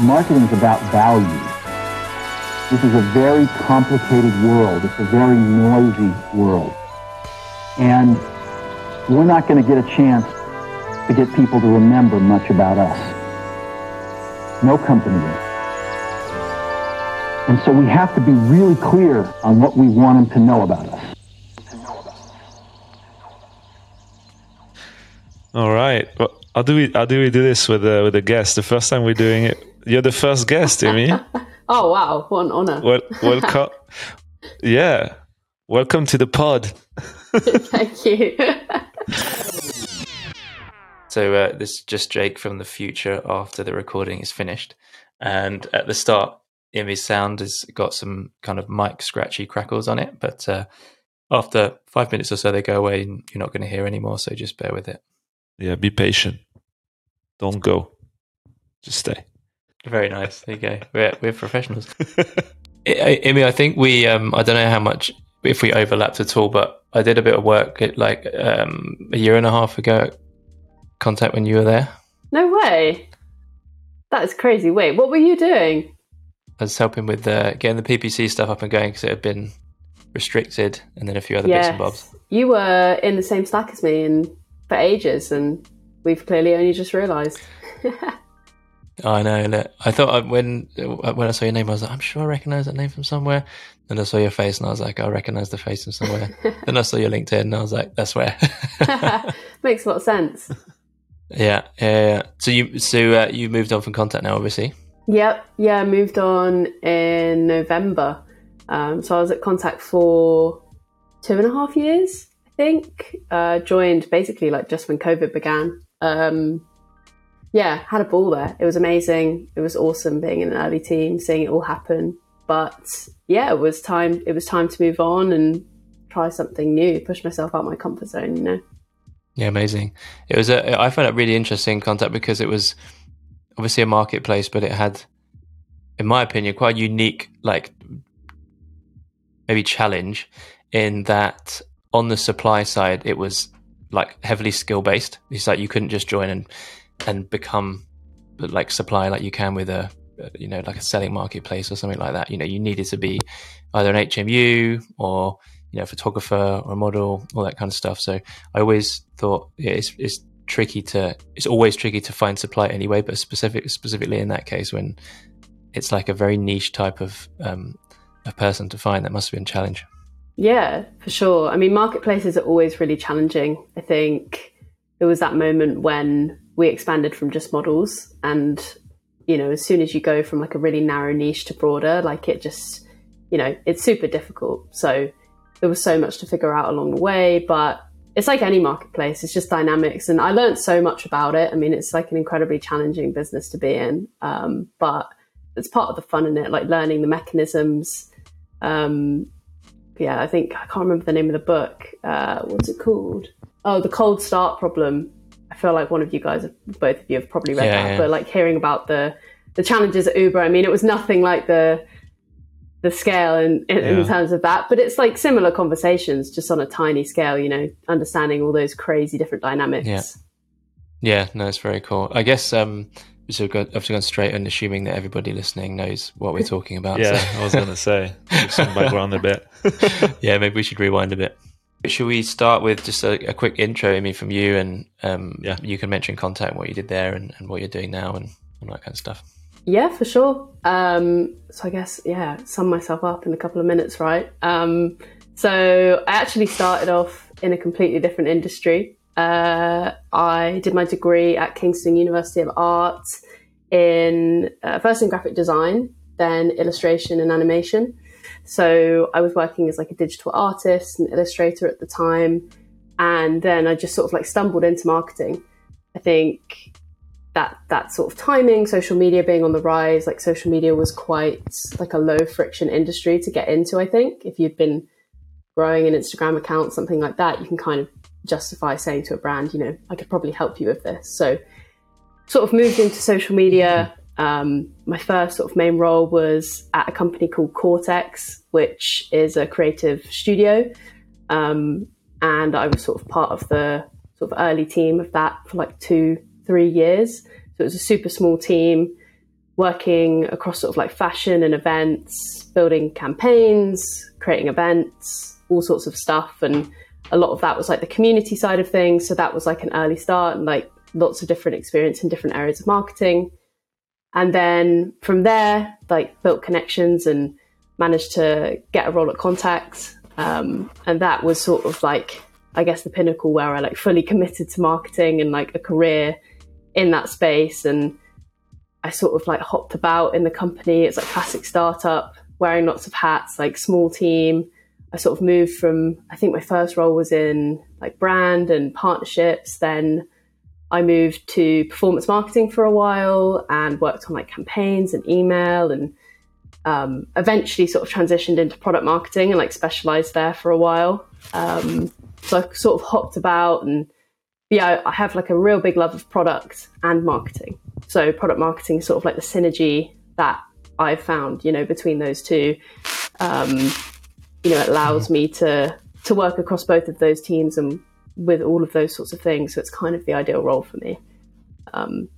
marketing is about value. This is a very complicated world. It's a very noisy world. And we're not going to get a chance to get people to remember much about us. No company. And so we have to be really clear on what we want them to know about us. All right. Well, how do we how do we do this with a with a guest? The first time we're doing it, you're the first guest, Imi. oh wow, what an honor! Well, welcome. yeah, welcome to the pod. Thank you. so uh, this is just Jake from the future after the recording is finished, and at the start, Imi's sound has got some kind of mic scratchy crackles on it, but uh, after five minutes or so, they go away, and you're not going to hear anymore. So just bear with it. Yeah, be patient. Don't go. Just stay. Very nice. There you go. We're we're professionals. Mean I think we. Um, I don't know how much if we overlapped at all, but I did a bit of work at like um, a year and a half ago. Contact when you were there. No way. That is crazy. Wait, what were you doing? I was helping with uh, getting the PPC stuff up and going because it had been restricted, and then a few other yes. bits and bobs. You were in the same Slack as me and for ages, and we've clearly only just realised. I know. I thought uh, when when I saw your name, I was like, I'm sure I recognise that name from somewhere. Then I saw your face, and I was like, I recognise the face from somewhere. then I saw your LinkedIn, and I was like, that's where. Makes a lot of sense. Yeah, yeah. yeah. So you so uh, you moved on from contact now, obviously. Yep. Yeah, I moved on in November. Um, so I was at Contact for two and a half years I think. Uh, joined basically like just when COVID began. Um, yeah, had a ball there. It was amazing. It was awesome being in an early team, seeing it all happen. But yeah, it was time. It was time to move on and try something new, push myself out my comfort zone. You know. Yeah, amazing. It was. A, I found it really interesting contact because it was obviously a marketplace, but it had, in my opinion, quite a unique like maybe challenge in that on the supply side, it was like heavily skill based. It's like you couldn't just join and and become like supply like you can with a you know like a selling marketplace or something like that. You know, you needed to be either an HMU or you know a photographer or a model, all that kind of stuff. So I always thought yeah, it's it's tricky to it's always tricky to find supply anyway, but specific specifically in that case when it's like a very niche type of um, a person to find, that must have been a challenge. Yeah, for sure. I mean, marketplaces are always really challenging. I think there was that moment when we expanded from just models and you know as soon as you go from like a really narrow niche to broader like it just you know it's super difficult so there was so much to figure out along the way but it's like any marketplace it's just dynamics and i learned so much about it i mean it's like an incredibly challenging business to be in um, but it's part of the fun in it like learning the mechanisms um, yeah, I think I can't remember the name of the book. Uh, what's it called? Oh, the cold start problem. I feel like one of you guys, both of you, have probably read yeah, that. Yeah. But like hearing about the the challenges at Uber, I mean, it was nothing like the the scale in, in, yeah. in, terms of that, but it's like similar conversations, just on a tiny scale. You know, understanding all those crazy different dynamics. Yeah, yeah, no, it's very cool. I guess um, so I've just gone straight and assuming that everybody listening knows what we're talking about. yeah, so. I was going to say some background a bit. yeah, maybe we should rewind a bit. Should we start with just a, a quick intro, I mean, from you, and um, yeah, you can mention contact, what you did there, and, and what you're doing now, and all that kind of stuff. Yeah, for sure. Um, so I guess yeah, sum myself up in a couple of minutes, right? Um, so I actually started off in a completely different industry. Uh, I did my degree at Kingston University of Art in uh, first in graphic design, then illustration and animation. So I was working as like a digital artist and illustrator at the time, and then I just sort of like stumbled into marketing. I think that that sort of timing, social media being on the rise, like social media was quite like a low friction industry to get into. I think if you've been growing an Instagram account, something like that, you can kind of justify saying to a brand, you know, I could probably help you with this. So, sort of moved into social media. Mm-hmm. Um, my first sort of main role was at a company called Cortex, which is a creative studio. Um, and I was sort of part of the sort of early team of that for like two, three years. So it was a super small team. working across sort of like fashion and events, building campaigns, creating events, all sorts of stuff. And a lot of that was like the community side of things. So that was like an early start and like lots of different experience in different areas of marketing. And then from there, like built connections and managed to get a role at Contact. Um, and that was sort of like, I guess, the pinnacle where I like fully committed to marketing and like a career in that space. And I sort of like hopped about in the company. It's like classic startup, wearing lots of hats, like small team. I sort of moved from, I think my first role was in like brand and partnerships. Then I moved to performance marketing for a while and worked on like campaigns and email and um, eventually sort of transitioned into product marketing and like specialized there for a while. Um, so I sort of hopped about and yeah, I have like a real big love of product and marketing. So product marketing is sort of like the synergy that I've found, you know, between those two. Um, you know, it allows me to to work across both of those teams and with all of those sorts of things. So it's kind of the ideal role for me. Um,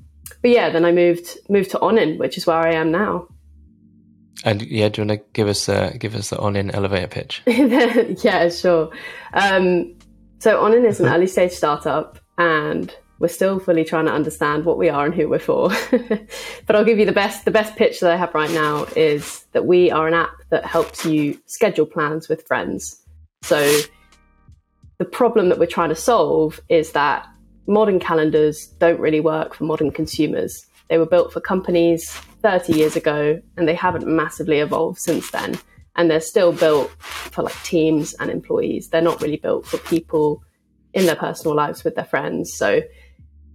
but yeah, then I moved moved to Onin, which is where I am now. And yeah, do you want to give us uh, give us the Onin elevator pitch? yeah, sure. Um, so Onin is an early stage startup, and we're still fully trying to understand what we are and who we're for. but I'll give you the best the best pitch that I have right now is that we are an app that helps you schedule plans with friends. So the problem that we're trying to solve is that modern calendars don't really work for modern consumers. They were built for companies 30 years ago and they haven't massively evolved since then. And they're still built for like teams and employees. They're not really built for people in their personal lives with their friends. So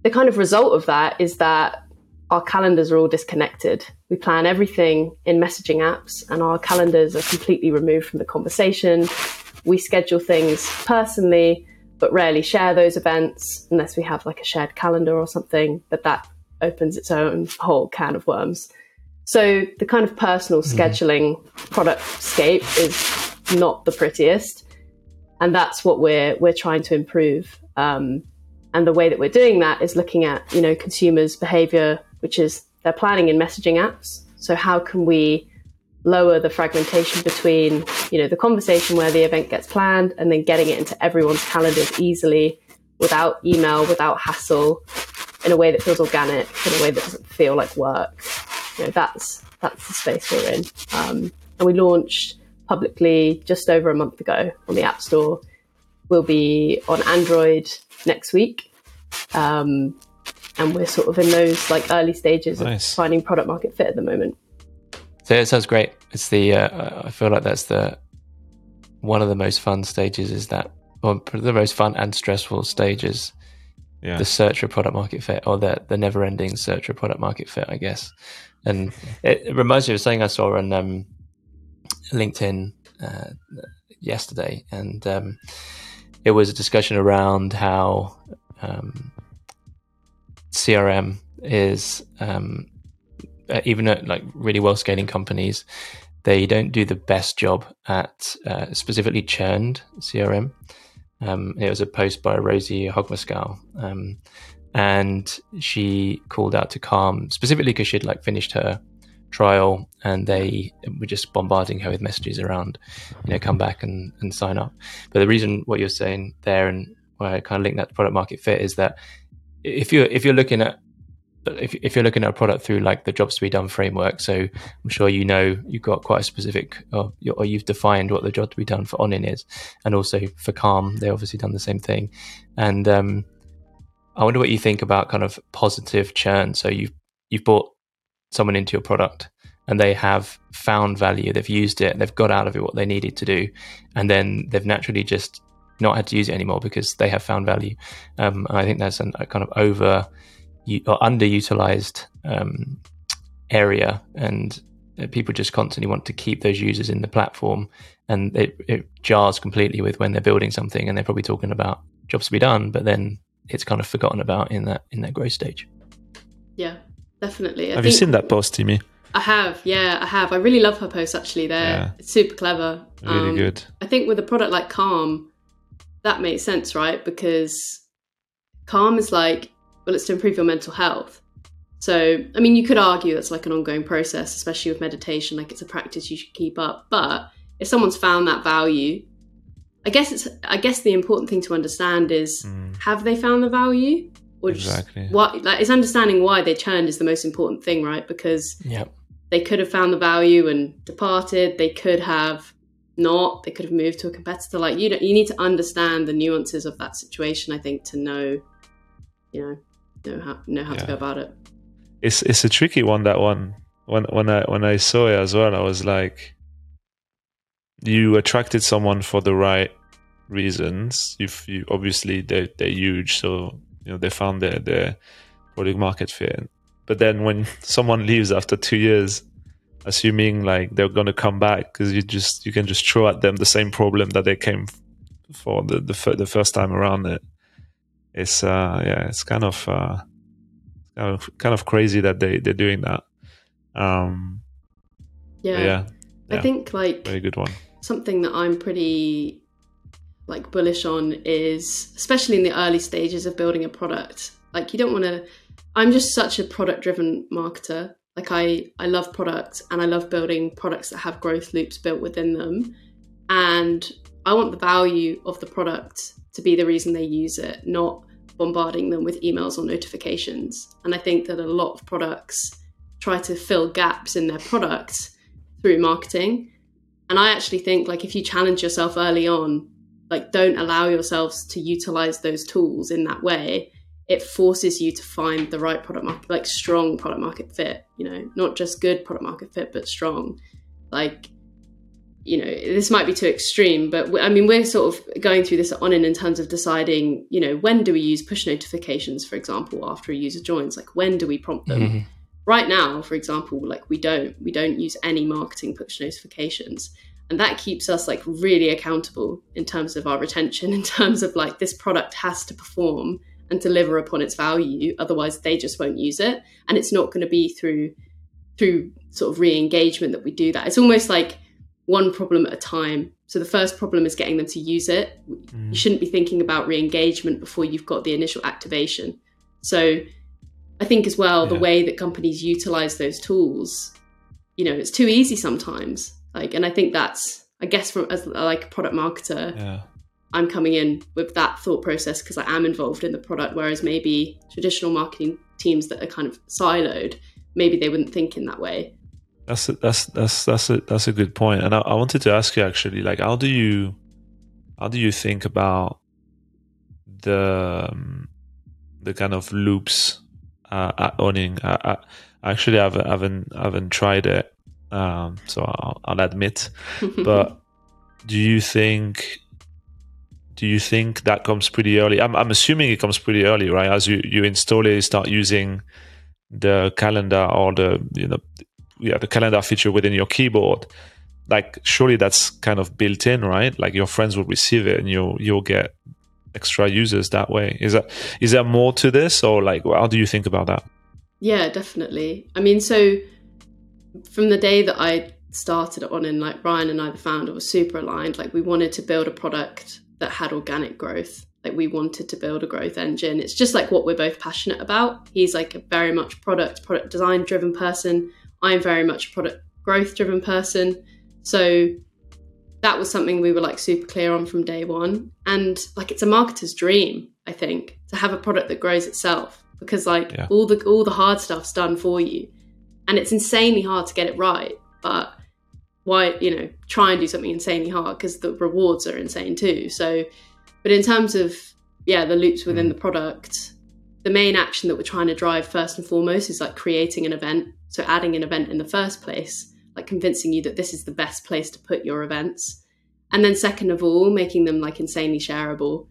the kind of result of that is that our calendars are all disconnected. We plan everything in messaging apps and our calendars are completely removed from the conversation we schedule things personally, but rarely share those events unless we have like a shared calendar or something. But that opens its own whole can of worms. So the kind of personal mm. scheduling product scape is not the prettiest, and that's what we're we're trying to improve. Um, and the way that we're doing that is looking at you know consumers' behavior, which is they're planning in messaging apps. So how can we lower the fragmentation between you know the conversation where the event gets planned and then getting it into everyone's calendars easily without email without hassle in a way that feels organic in a way that doesn't feel like work. You know that's that's the space we're in. Um, and we launched publicly just over a month ago on the app store. We'll be on android next week. Um, and we're sort of in those like early stages nice. of finding product market fit at the moment so it sounds great. It's the uh, I feel like that's the one of the most fun stages is that or the most fun and stressful stages. Yeah. The search for product market fit or the the never ending search for product market fit, I guess. And it, it reminds me of something I saw on um, LinkedIn uh, yesterday, and um, it was a discussion around how um, CRM is um, uh, even at like really well scaling companies, they don't do the best job at uh, specifically churned CRM. Um, it was a post by Rosie Hoggmascall, um, and she called out to Calm specifically because she'd like finished her trial and they were just bombarding her with messages around, you know, come back and, and sign up. But the reason what you're saying there and why I kind of link that to product market fit is that if you're if you're looking at if, if you're looking at a product through like the jobs to be done framework, so I'm sure you know you've got quite a specific, or, or you've defined what the job to be done for Onin is, and also for Calm, they obviously done the same thing. And um, I wonder what you think about kind of positive churn. So you've you've brought someone into your product, and they have found value, they've used it, they've got out of it what they needed to do, and then they've naturally just not had to use it anymore because they have found value. Um, I think that's an, a kind of over or underutilized um, area, and uh, people just constantly want to keep those users in the platform, and it, it jars completely with when they're building something, and they're probably talking about jobs to be done, but then it's kind of forgotten about in that in that growth stage. Yeah, definitely. I have you seen that post, Imi? I have, yeah, I have. I really love her posts actually. They're yeah. super clever. Really um, good. I think with a product like Calm, that makes sense, right? Because Calm is like well, it's to improve your mental health. So, I mean, you could argue it's like an ongoing process, especially with meditation, like it's a practice you should keep up. But if someone's found that value, I guess it's I guess the important thing to understand is Mm, have they found the value? Or Exactly. just what like it's understanding why they churned is the most important thing, right? Because Yep. they could have found the value and departed. They could have not. They could have moved to a competitor. Like you, don't, you need to understand the nuances of that situation. I think to know, you know, know how know how to go about it. it's it's a tricky one that one. When when i when i saw it as well i was like you attracted someone for the right reasons. If you obviously they they're huge so you know they found their their product market fit. But then when someone leaves after two years assuming like they're going to come back because you just you can just throw at them the same problem that they came for the the, the first time around it it's uh yeah it's kind of uh kind of kind of crazy that they they're doing that. Um, but Yeah, yeah, I yeah. think like very good one. something that I'm pretty like bullish on is especially in the early stages of building a product. Like you don't want to I'm just such a product driven marketer. Like I I love products and I love building products that have growth loops built within them. And I want the value of the product to be the reason they use it, not bombarding them with emails or notifications. And I think that a lot of products try to fill gaps in their products through marketing. And I actually think like if you challenge yourself early on, like don't allow yourselves to utilize those tools in that way, it forces you to find the right product market, like strong product market fit, you know, not just good product market fit, but strong. Like, you know, this might be too extreme, but we- I mean, we're sort of going through this Onin in terms of deciding, you know, when do we use push notifications, for example, after a user joins? Like, when do we prompt them? Mhm. right now for example like we don't we don't use any marketing push notifications and that keeps us like really accountable in terms of our retention in terms of like this product has to perform and deliver upon its value otherwise they just won't use it and it's not going to be through through sort of re-engagement that we do that it's almost like one problem at a time. So the first problem is getting them to use it. Mm. you shouldn't be thinking about re-engagement before you've got the initial activation. So i think as well the way that companies utilize those tools you know it's too easy sometimes. Like and i think that's i guess from as like a product marketer Yeah, i'm coming in with that thought process because i am involved in the product whereas maybe traditional marketing teams that are kind of siloed maybe they wouldn't think in that way that's a, that's that's that's a that's a good point. And I, I wanted to ask you actually, like, how do you how do you think about the um, the kind of loops uh, at Onin? I, I actually haven't haven't haven't tried it, um, so I'll, I'll admit. but do you think do you think that comes pretty early I'm, I'm assuming it comes pretty early right as you you install it you start using the calendar or the you know yeah the calendar feature within your keyboard like surely that's kind of built in right like your friends will receive it and you'll you'll get extra users that way is that is there more to this or like how do you think about that Yeah, definitely. I mean, so from the day that I started on and like Ryan and I, the founder, were super aligned. Like we wanted to build a product that had organic growth. Like we wanted to build a growth engine. It's just like what we're both passionate about. He's like a very much product, product design driven person. I'm very much a product growth driven person. So that was something we were like super clear on from day one. And like it's a marketer's dream, I think, to have a product that grows itself because like Yeah. all the all the hard stuff's done for you. And it's insanely hard to get it right, but why, you know, try and do something insanely hard because the rewards are insane too. So but in terms of yeah, the loops within Mm. the product, the main action that we're trying to drive first and foremost is like creating an event. So adding an event in the first place, like convincing you that this is the best place to put your events. And then second of all, making them like insanely shareable.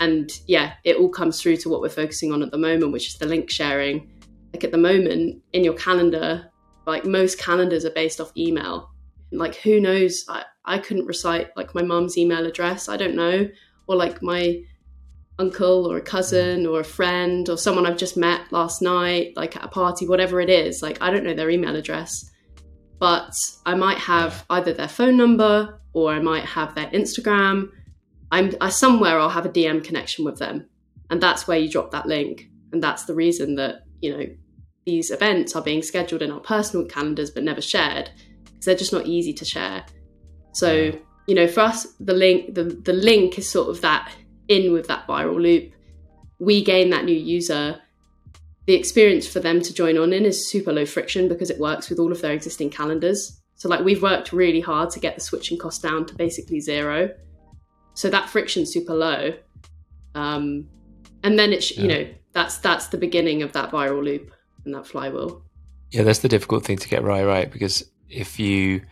And yeah, it all comes through to what we're focusing on at the moment, which is the link sharing. Like at the moment in your calendar, like most calendars are based off email. Like who knows? I, I couldn't recite like my mum's email address. I don't know. Or like my uncle or a cousin or a friend or someone I've just met last night, like at a party, whatever it is. Like I don't know their email address, but I might have either their phone number or I might have their Instagram. I'm I, somewhere I'll have a DM connection with them, and that's where you drop that link, and that's the reason that you know these events are being scheduled in our personal calendars but never shared because they're just not easy to share. So, you know, for us, the link the, the link is sort of that in with that viral loop. We gain that new user. The experience for them to join Onin is super low friction because it works with all of their existing calendars. So like we've worked really hard to get the switching cost down to basically zero. So that friction's super low. Um, and then it's, yeah. you know, that's that's the beginning of that viral loop and that flywheel. Yeah, that's the difficult thing to get right, right? Because if you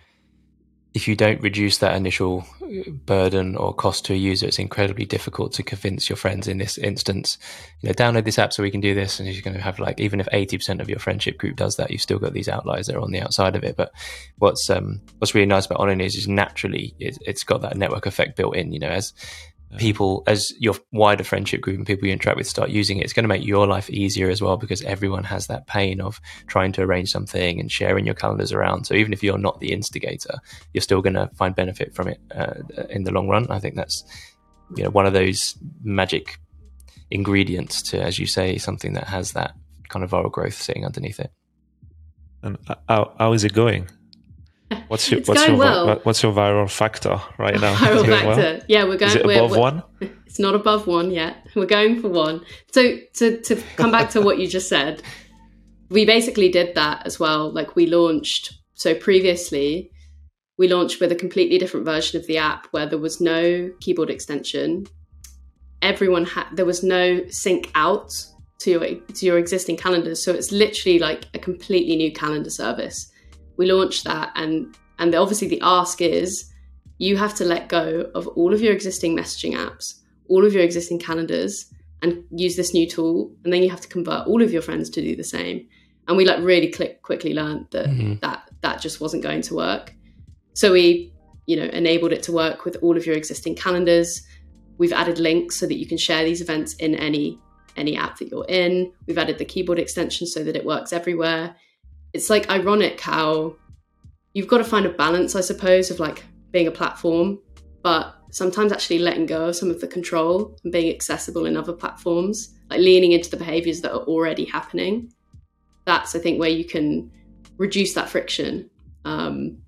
if you don't reduce that initial burden or cost to a user, it's incredibly difficult to convince your friends in this instance, you know, download this app so we can do this. And you're going to have like, even if 80% of your friendship group does that, you've still got these outliers that are on the outside of it. But what's, um, what's really nice about Onin is, is naturally it, it's got that network effect built in, you know, as, people as your wider friendship group and people you interact with start using it it's going to make your life easier as well because everyone has that pain of trying to arrange something and sharing your calendars around. So even if you're not the instigator you're still going to find benefit from it uh, in the long run. I think that's you know one of those magic ingredients to as you say something that has that kind of viral growth sitting underneath it. And how, how is it going What's your what's your well. what's your viral factor right now? Viral factor, well? yeah, we're going. Is it above we're, one? It's not above one yet. We're going for one. So to to come back to what you just said, we basically did that as well. Like we launched. So previously, we launched with a completely different version of the app where there was no keyboard extension. Everyone had there was no sync out to your to your existing calendars. So it's literally like a completely new calendar service we launched that and and the, obviously the ask is you have to let go of all of your existing messaging apps all of your existing calendars and use this new tool and then you have to convert all of your friends to do the same. And we like really click, quickly learned that mm-hmm. that that just wasn't going to work. So we you know enabled it to work with all of your existing calendars. We've added links so that you can share these events in any any app that you're in. We've added the keyboard extension so that it works everywhere it's like ironic how you've got to find a balance, I suppose, of like being a platform, but sometimes actually letting go of some of the control and being accessible in other platforms, like leaning into the behaviors that are already happening. That's, I think, where you can reduce that friction. Um,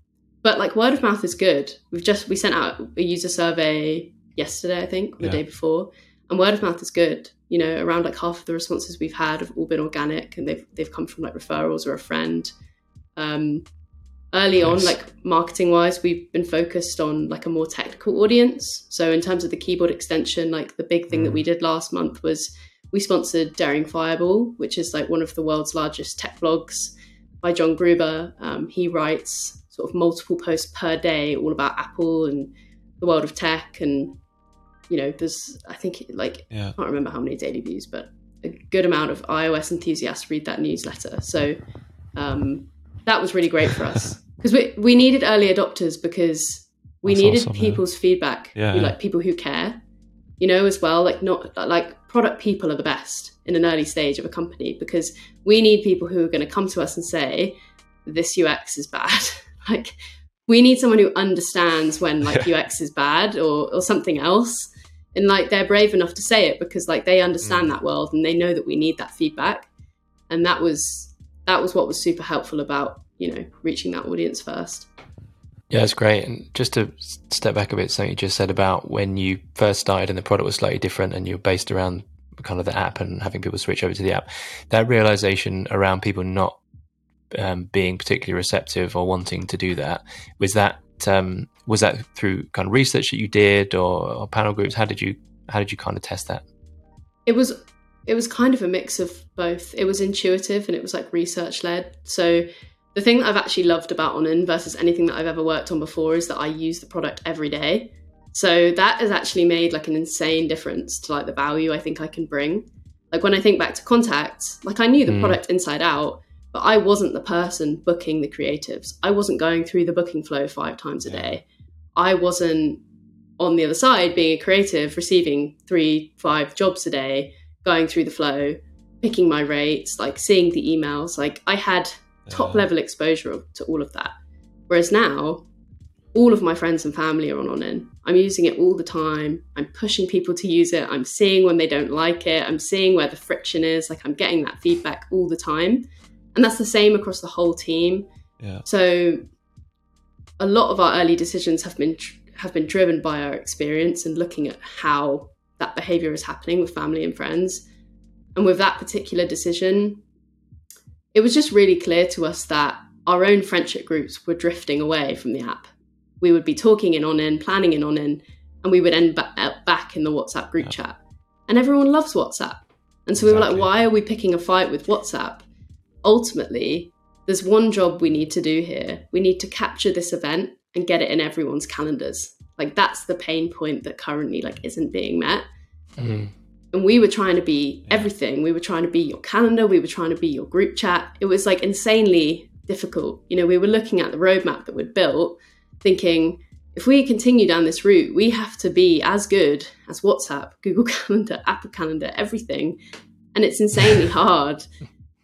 but like word of mouth is good. We've just we sent out a user survey yesterday, I think, the yeah. day before, and word of mouth is good you know around like half of the responses we've had have all been organic and they've they've come from like referrals or a friend um, early nice. on like marketing wise we've been focused on like a more technical audience so in terms of the keyboard extension like the big thing mm. that we did last month was we sponsored daring fireball which is like one of the world's largest tech blogs by john gruber um, he writes sort of multiple posts per day all about apple and the world of tech and you know, there's I think like yeah. I can't remember how many daily views, but a good amount of iOS enthusiasts read that newsletter. So um, that was really great for us because we we needed early adopters because we That's needed awesome, people's yeah. feedback, yeah, yeah, like people who care, you know, as well. Like not like product people are the best in an early stage of a company because we need people who are going to come to us and say this UX is bad. like we need someone who understands when like UX is bad or or something else and like they're brave enough to say it because like they understand mm. that world and they know that we need that feedback. And that was that was what was super helpful about you know reaching that audience first. Yeah it's great. And just to step back a bit something you just said about when you first started and the product was slightly different and you're based around kind of the app and having people switch over to the app that realization around people not um, being particularly receptive or wanting to do that was that um, was that through kind of research that you did or, or panel groups? How did you how did you kind of test that? It was it was kind of a mix of both. It was intuitive and it was like research led. So the thing that I've actually loved about Onin versus anything that I've ever worked on before is that I use the product every day. So that has actually made like an insane difference to like the value I think I can bring. Like when I think back to contacts, like I knew the mm. product inside out, but I wasn't the person booking the creatives. I wasn't going through the booking flow five times a day. I wasn't on the other side being a creative, receiving three, five jobs a day, going through the flow, picking my rates, like seeing the emails. Like I had top level exposure to all of that. Whereas now, all of my friends and family are on Onin. I'm using it all the time. I'm pushing people to use it. I'm seeing when they don't like it. I'm seeing where the friction is. Like I'm getting that feedback all the time. and that's the same across the whole team. Yeah. So a lot of our early decisions have been have been driven by our experience and looking at how that behavior is happening with family and friends. And with that particular decision, it was just really clear to us that our own friendship groups were drifting away from the app. We would be talking in Onin, planning in Onin, and and we would end ba- uh, back in the WhatsApp group yeah. chat. And everyone loves WhatsApp. And so exactly. we were like, why are we picking a fight with WhatsApp? Ultimately, there's one job we need to do here. We need to capture this event and get it in everyone's calendars. Like that's the pain point that currently like isn't being met. Mm. And we were trying to be yeah. everything. We were trying to be your calendar. We were trying to be your group chat. It was like insanely difficult. You know, we were looking at the roadmap that we'd built, thinking if we continue down this route, we have to be as good as WhatsApp, Google Calendar, Apple Calendar, everything. And it's insanely hard.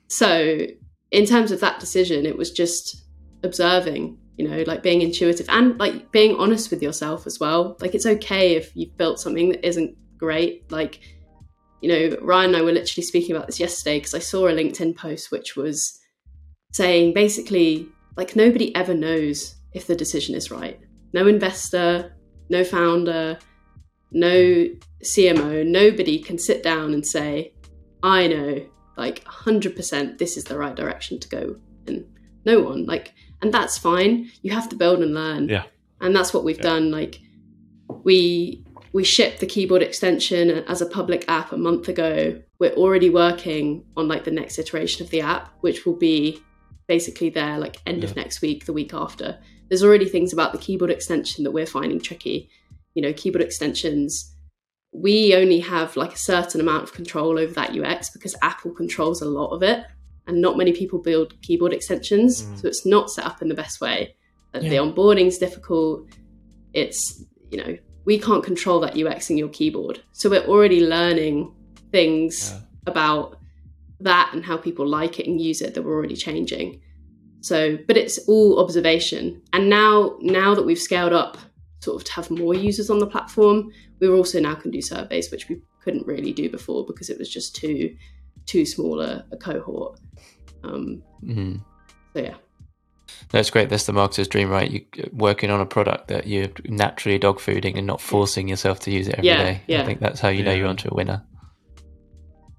So, in terms of that decision, it was just observing, you know, like being intuitive and like being honest with yourself as well. Like, it's okay if you've built something that isn't great. Like, you know, Ryan and I were literally speaking about this yesterday because I saw a LinkedIn post which was saying basically, like, nobody ever knows if the decision is right no investor, no founder, no CMO, nobody can sit down and say, I know, like 100% this is the right direction to go. And no one, like, and that's fine. You have to build and learn. Yeah. And that's what we've yeah. done. Like, we we shipped the keyboard extension as a public app a month ago. We're already working on like the next iteration of the app, which will be basically there like end yeah. of next week, the week after there's already things about the keyboard extension that we're finding tricky. You know, keyboard extensions, we only have like a certain amount of control over that UX because Apple controls a lot of it. And not many people build keyboard extensions. Mm. So it's not set up in the best way. Yeah. The onboarding is difficult. It's, you know, we can't control that UX in your keyboard. So we're already learning things yeah. about that and how people like it and use it that we're already changing. So, but it's all observation. And now, now that we've scaled up, sort of to have more users on the platform, we also now can do surveys, which we couldn't really do before because it was just too too small a, a cohort. Um, mm-hmm. So yeah. That's great. That's the marketer's dream, right? You working on a product that you're naturally dog fooding and not forcing yourself to use it every yeah, day. Yeah. I think that's how you know you're onto a winner.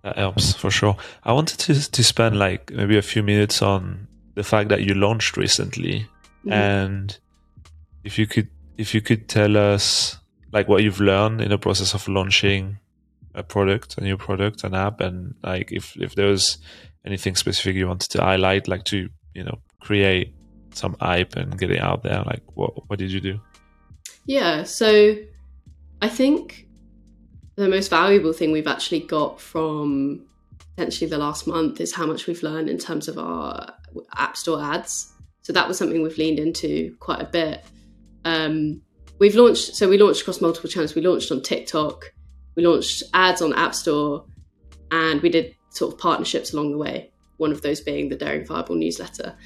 That helps for sure. I wanted to to spend like maybe a few minutes on the fact that you launched recently mm-hmm. and if you could if you could tell us like what you've learned in the process of launching a product a new product an app and like if if there was anything specific you wanted to highlight like to you know create some hype and get it out there like what what did you do yeah so i think the most valuable thing we've actually got from potentially the last month is how much we've learned in terms of our app store ads. So that was something we've leaned into quite a bit. Um, we've launched, so we launched across multiple channels. We launched on TikTok, we launched ads on App Store, and we did sort of partnerships along the way. One of those being the Daring Fireball newsletter.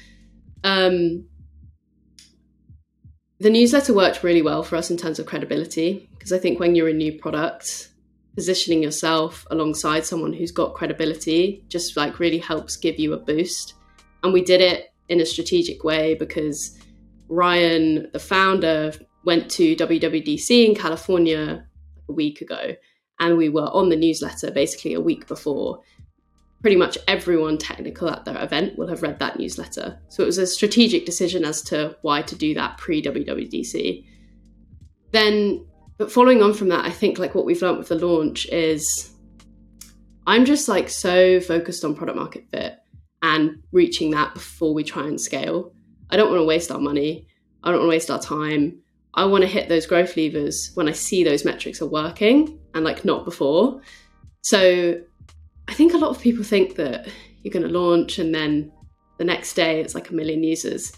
Um, the newsletter worked really well for us in terms of credibility because I think when you're a new product, positioning yourself alongside someone who's got credibility just like really helps give you a boost. And we did it in a strategic way because Ryan, the founder, went to WWDC in California a week ago. And we were on the newsletter basically a week before. Pretty much everyone technical at their event will have read that newsletter. So it was a strategic decision as to why to do that pre WWDC. Then, but following on from that, I think like what we've learned with the launch is I'm just like so focused on product market fit and reaching that before we try and scale. I don't want to waste our money. I don't want to waste our time. I want to hit those growth levers when I see those metrics are working and like not before. So I think a lot of people think that you're going to launch and then the next day it's like a million users.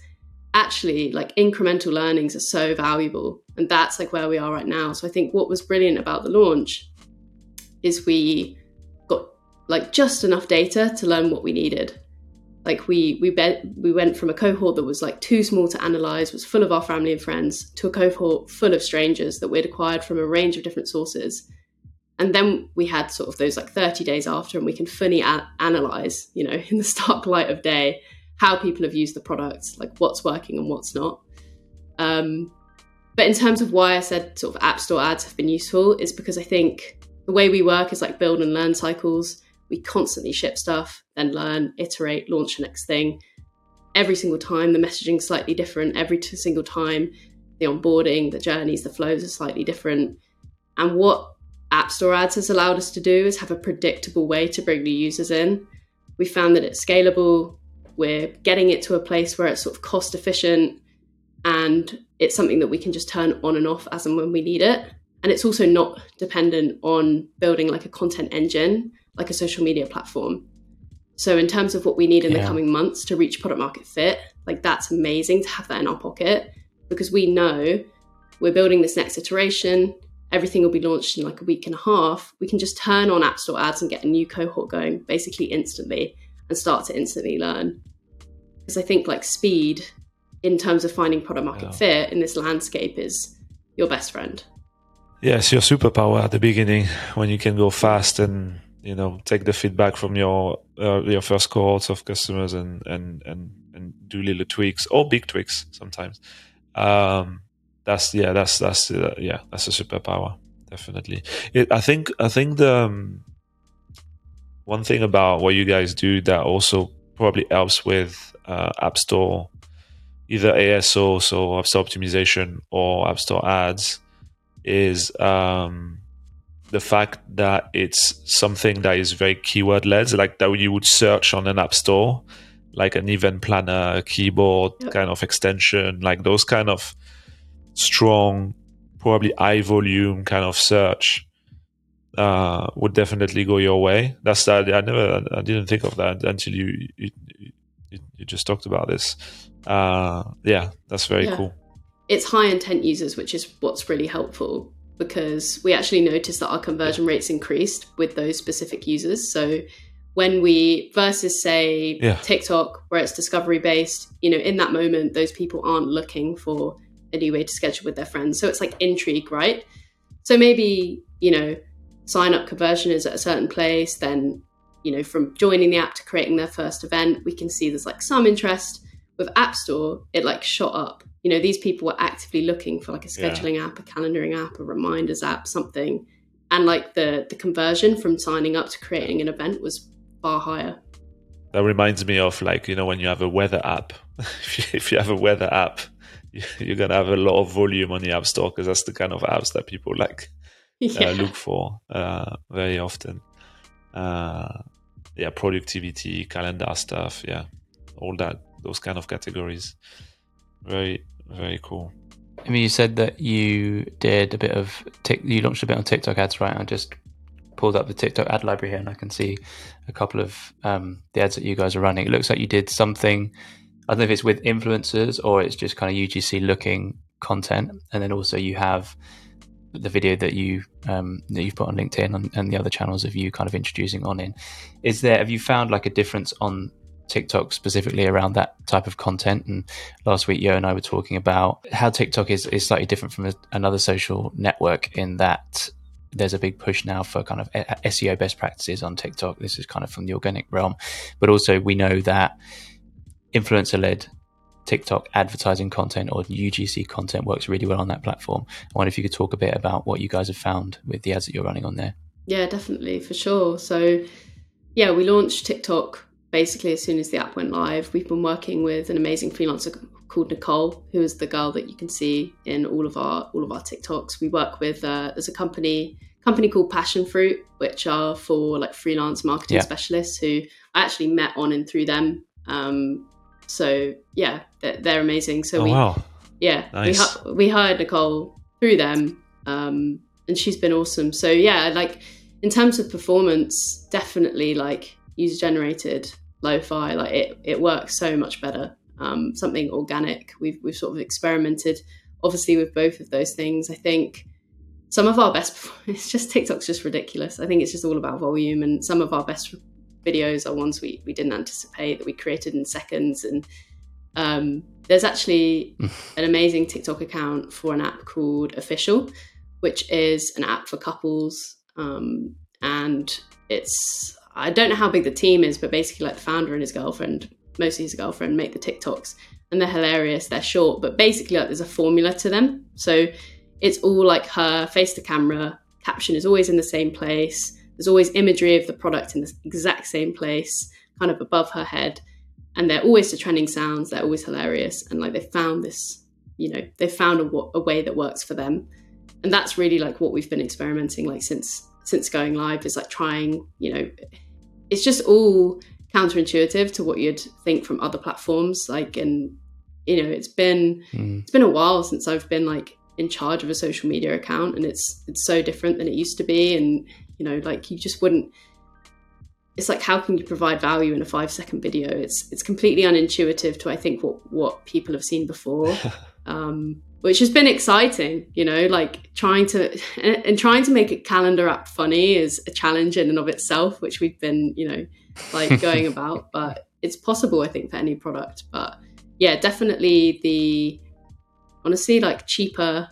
Actually, like incremental learnings are so valuable. And that's like where we are right now. So I think what was brilliant about the launch is we got like just enough data to learn what we needed like we we bet we went from a cohort that was like too small to analyze was full of our family and friends to a cohort full of strangers that we'd acquired from a range of different sources. And then we had sort of those like 30 days after and we can fully a- analyze you know in the stark light of day how people have used the product like what's working and what's not. Um, but in terms of why i said sort of app store ads have been useful is because i think the way we work is like build and learn cycles we constantly ship stuff then learn iterate launch the next thing. Every single time the messaging is slightly different. Every single time the onboarding the journeys the flows are slightly different. And what App Store ads has allowed us to do is have a predictable way to bring new users in. We found that it's scalable, we're getting it to a place where it's sort of cost efficient, and it's something that we can just turn on and off as and when we need it. And it's also not dependent on building like a content engine, like a social media platform. So, in terms of what we need in yeah. the coming months to reach product market fit, like that's amazing to have that in our pocket because we know we're building this next iteration everything will be launched in like a week and a half, we can just turn on App Store ads and get a new cohort going basically instantly and start to instantly learn. Because I think like speed in terms of finding product market yeah. fit in this landscape is your best friend. Yes, your superpower at the beginning when you can go fast and you know take the feedback from your uh, your first cohorts of customers and and and and do little tweaks or big tweaks sometimes. Um, that's yeah that's that's uh, yeah that's a superpower definitely it, i think i think the um, one thing about what you guys do that also probably helps with uh, app store either aso so app store optimization or app store ads is um, the fact that it's something that is very keyword led like that you would search on an app store like an event planner keyboard yep. kind of extension like those kind of strong, probably high volume kind of search uh, would definitely go your way. That's that. I never, I didn't think of that until you you, you, you just talked about this. Uh, yeah, that's very yeah. cool. It's high intent users, which is what's really helpful because we actually noticed that our conversion rates increased with those specific users. So when we versus say yeah. TikTok, where it's discovery based, you know, in that moment, those people aren't looking for a new way to schedule with their friends. So it's like intrigue, right? So maybe, you know, sign up conversion is at a certain place, then, you know, from joining the app to creating their first event, we can see there's like some interest. With App Store, it like shot up. You know, these people were actively looking for like a scheduling yeah. app, a calendaring app, a reminders app, something. And like the the conversion from signing up to creating an event was far higher. That reminds me of like, you know, when you have a weather app. if you have a weather app, you're gonna have a lot of volume on the app store because that's the kind of apps that people like uh, yeah. uh, look for uh, very often. Uh, yeah, productivity, calendar stuff, yeah, all that, those kind of categories. Very, very cool. I mean, you said that you did a bit of tick, you launched a bit on TikTok ads, right? I just pulled up the TikTok ad library here, and I can see a couple of um, the ads that you guys are running. It looks like you did something I don't know if it's with influencers or it's just kind of UGC looking content, and then also you have the video that you um, that you've put on LinkedIn and, and, the other channels of you kind of introducing Onin. Is there have you found like a difference on TikTok specifically around that type of content? And last week, Yo and I were talking about how TikTok is is slightly different from a, another social network in that there's a big push now for kind of eh, eh, SEO best practices on TikTok. This is kind of from the organic realm, but also we know that influencer led TikTok advertising content or UGC content works really well on that platform. I wonder if you could talk a bit about what you guys have found with the ads that you're running on there. Yeah, definitely, for sure. So, yeah, we launched TikTok basically as soon as the app went live. We've been working with an amazing freelancer called Nicole, who is the girl that you can see in all of our all of our TikToks. We work with uh, there's a company company called Passion Fruit, which are for like freelance marketing yeah. specialists who I actually met on and through them. Um, so yeah, they're, they're amazing. So oh, we, wow. yeah, nice. we we hired Nicole through them, um, and she's been awesome. So yeah, like in terms of performance, definitely like user generated lo-fi, like it it works so much better. Um, something organic. We've we've sort of experimented, obviously, with both of those things. I think some of our best it's just TikTok's just ridiculous. I think it's just all about volume and some of our best videos are ones we, we didn't anticipate that we created in seconds. And um, there's actually an amazing TikTok account for an app called Official, which is an app for couples um, and it's I don't know how big the team is, but basically like the founder and his girlfriend, mostly his girlfriend, make the TikToks, and they're hilarious. They're short, but basically like there's a formula to them. So it's all like her face to camera. Caption is always in the same place. There's always imagery of the product in the exact same place, kind of above her head, and they're always the trending sounds. They're always hilarious, and like they found this, you know, they found a, a way that works for them, and that's really like what we've been experimenting like since since going live is like trying, you know, it's just all counterintuitive to what you'd think from other platforms. Like, and you know, it's been mm. it's been a while since I've been like in charge of a social media account, and it's it's so different than it used to be. And you know, like you just wouldn't. It's like how can you provide value in a five second video? It's it's completely unintuitive to I think what what people have seen before. um, which has been exciting you know like trying to and, trying to make a calendar app funny is a challenge in and of itself which we've been you know like going about but it's possible i think for any product. But yeah definitely the honestly like cheaper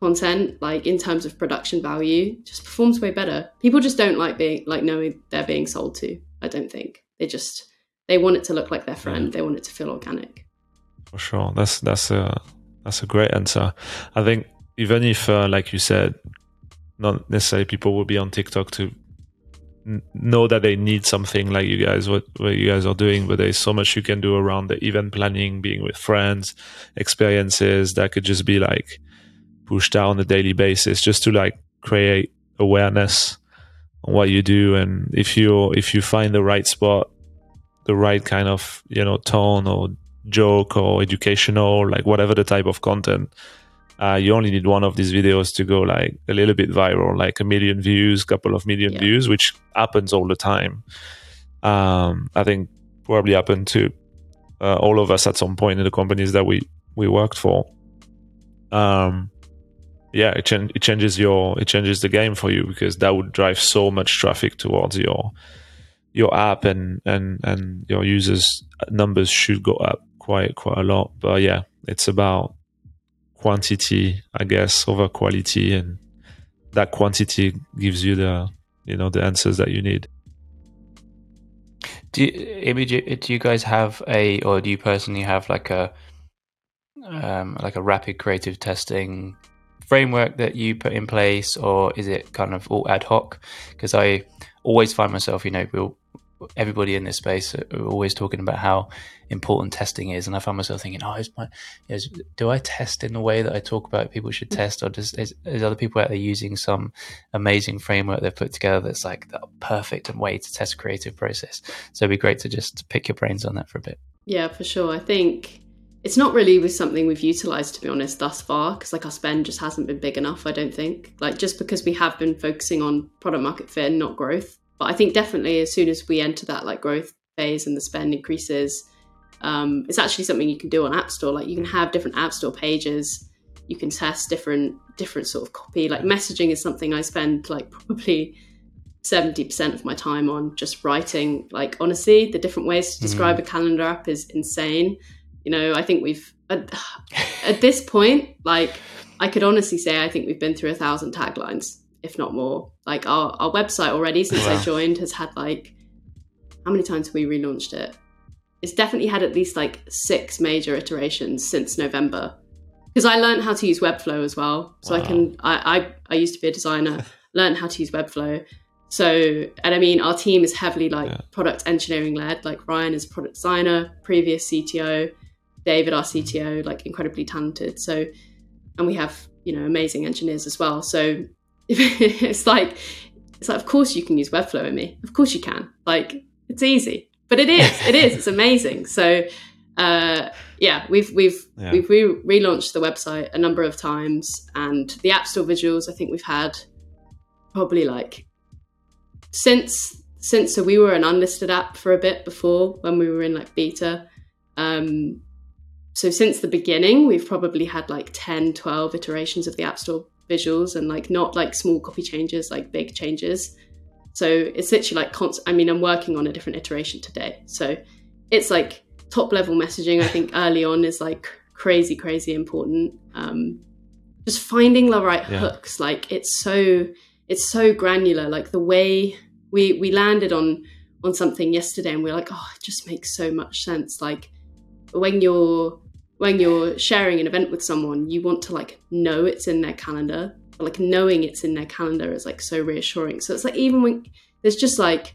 content like in terms of production value just performs way better. People just don't like being like knowing they're being sold to i don't think. They just they want it to look like their friend. They want it to feel organic. For sure. That's that's a that's a great answer. I think even if, uh, like you said, not necessarily people will be on TikTok to n- know that they need something like you guys, what, what you guys are doing, but there's so much you can do around the event planning, being with friends, experiences that could just be like pushed out on a daily basis just to like create awareness on what you do. And if you, if you find the right spot, the right kind of, you know, tone or joke or educational, like whatever the type of content. Uh, you only need one of these videos to go like a little bit viral, like a million views, couple of million yeah. views, which happens all the time. Um, I think probably happened to uh, all of us at some point in the companies that we we worked for. Um, yeah, it, ch- it changes your it changes the game for you because that would drive so much traffic towards your your app and and and your users numbers should go up quite quite a lot. But yeah, it's about quantity, I guess, over quality, and that quantity gives you the you know the answers that you need. Do you, do you guys have a, or do you personally have like a, um, like a rapid creative testing framework that you put in place, or is it kind of all ad hoc? Because I always find myself, you know, we'll everybody in this space are always talking about how important testing is, and I found myself thinking, "Oh, is my, is, do I test in the way that I talk about people should test, or does is, is other people out there using some amazing framework they've put together that's like the perfect way to test creative process?" So it'd be great to just pick your brains on that for a bit. Yeah, for sure. I think it's not really with something we've utilized to be honest thus far because like our spend just hasn't been big enough i don't think like just because we have been focusing on product market fit and not growth but I think definitely as soon as we enter that like growth phase and the spend increases, um, it's actually something you can do on App Store. Like you can have different App Store pages. You can test different different sort of copy. Like messaging is something I spend like probably seventy percent of my time on just writing. Like honestly, the different ways to describe mm. a calendar app is insane. You know, I think we've at, at this point, like I could honestly say, I think we've been through a thousand taglines if not more. Like our, our website already since wow. I joined has had like how many times have we relaunched it? It's definitely had at least like six major iterations since November. Because I learned how to use Webflow as well. So wow. I can I, I I used to be a designer, learned how to use Webflow. So and I mean our team is heavily like yeah. product engineering led. Like Ryan is a product designer, previous CTO, David, our CTO, like incredibly talented. So and we have, you know, amazing engineers as well. So it's like it's like of course you can use webflow Imi of course you can. Like it's easy. But it is it is. It's amazing. So uh, yeah we've we've yeah. we've re- relaunched the website a number of times and the app store visuals i think we've had probably like since since so we were an unlisted app for a bit before when we were in like beta. Um so since the beginning we've probably had like 10 12 iterations of the app store visuals and like not like small copy changes, like big changes. So it's literally like constant. I mean, I'm working on a different iteration today. So it's like top level messaging. I think early on is like crazy, crazy important. Um, just finding the right yeah. hooks. Like it's so it's so granular. Like the way we we landed on on something yesterday, and we are like, oh, it just makes so much sense. Like when you're when you're sharing an event with someone, you want to like know it's in their calendar. But like knowing it's in their calendar is like so reassuring. So it's like even when there's just like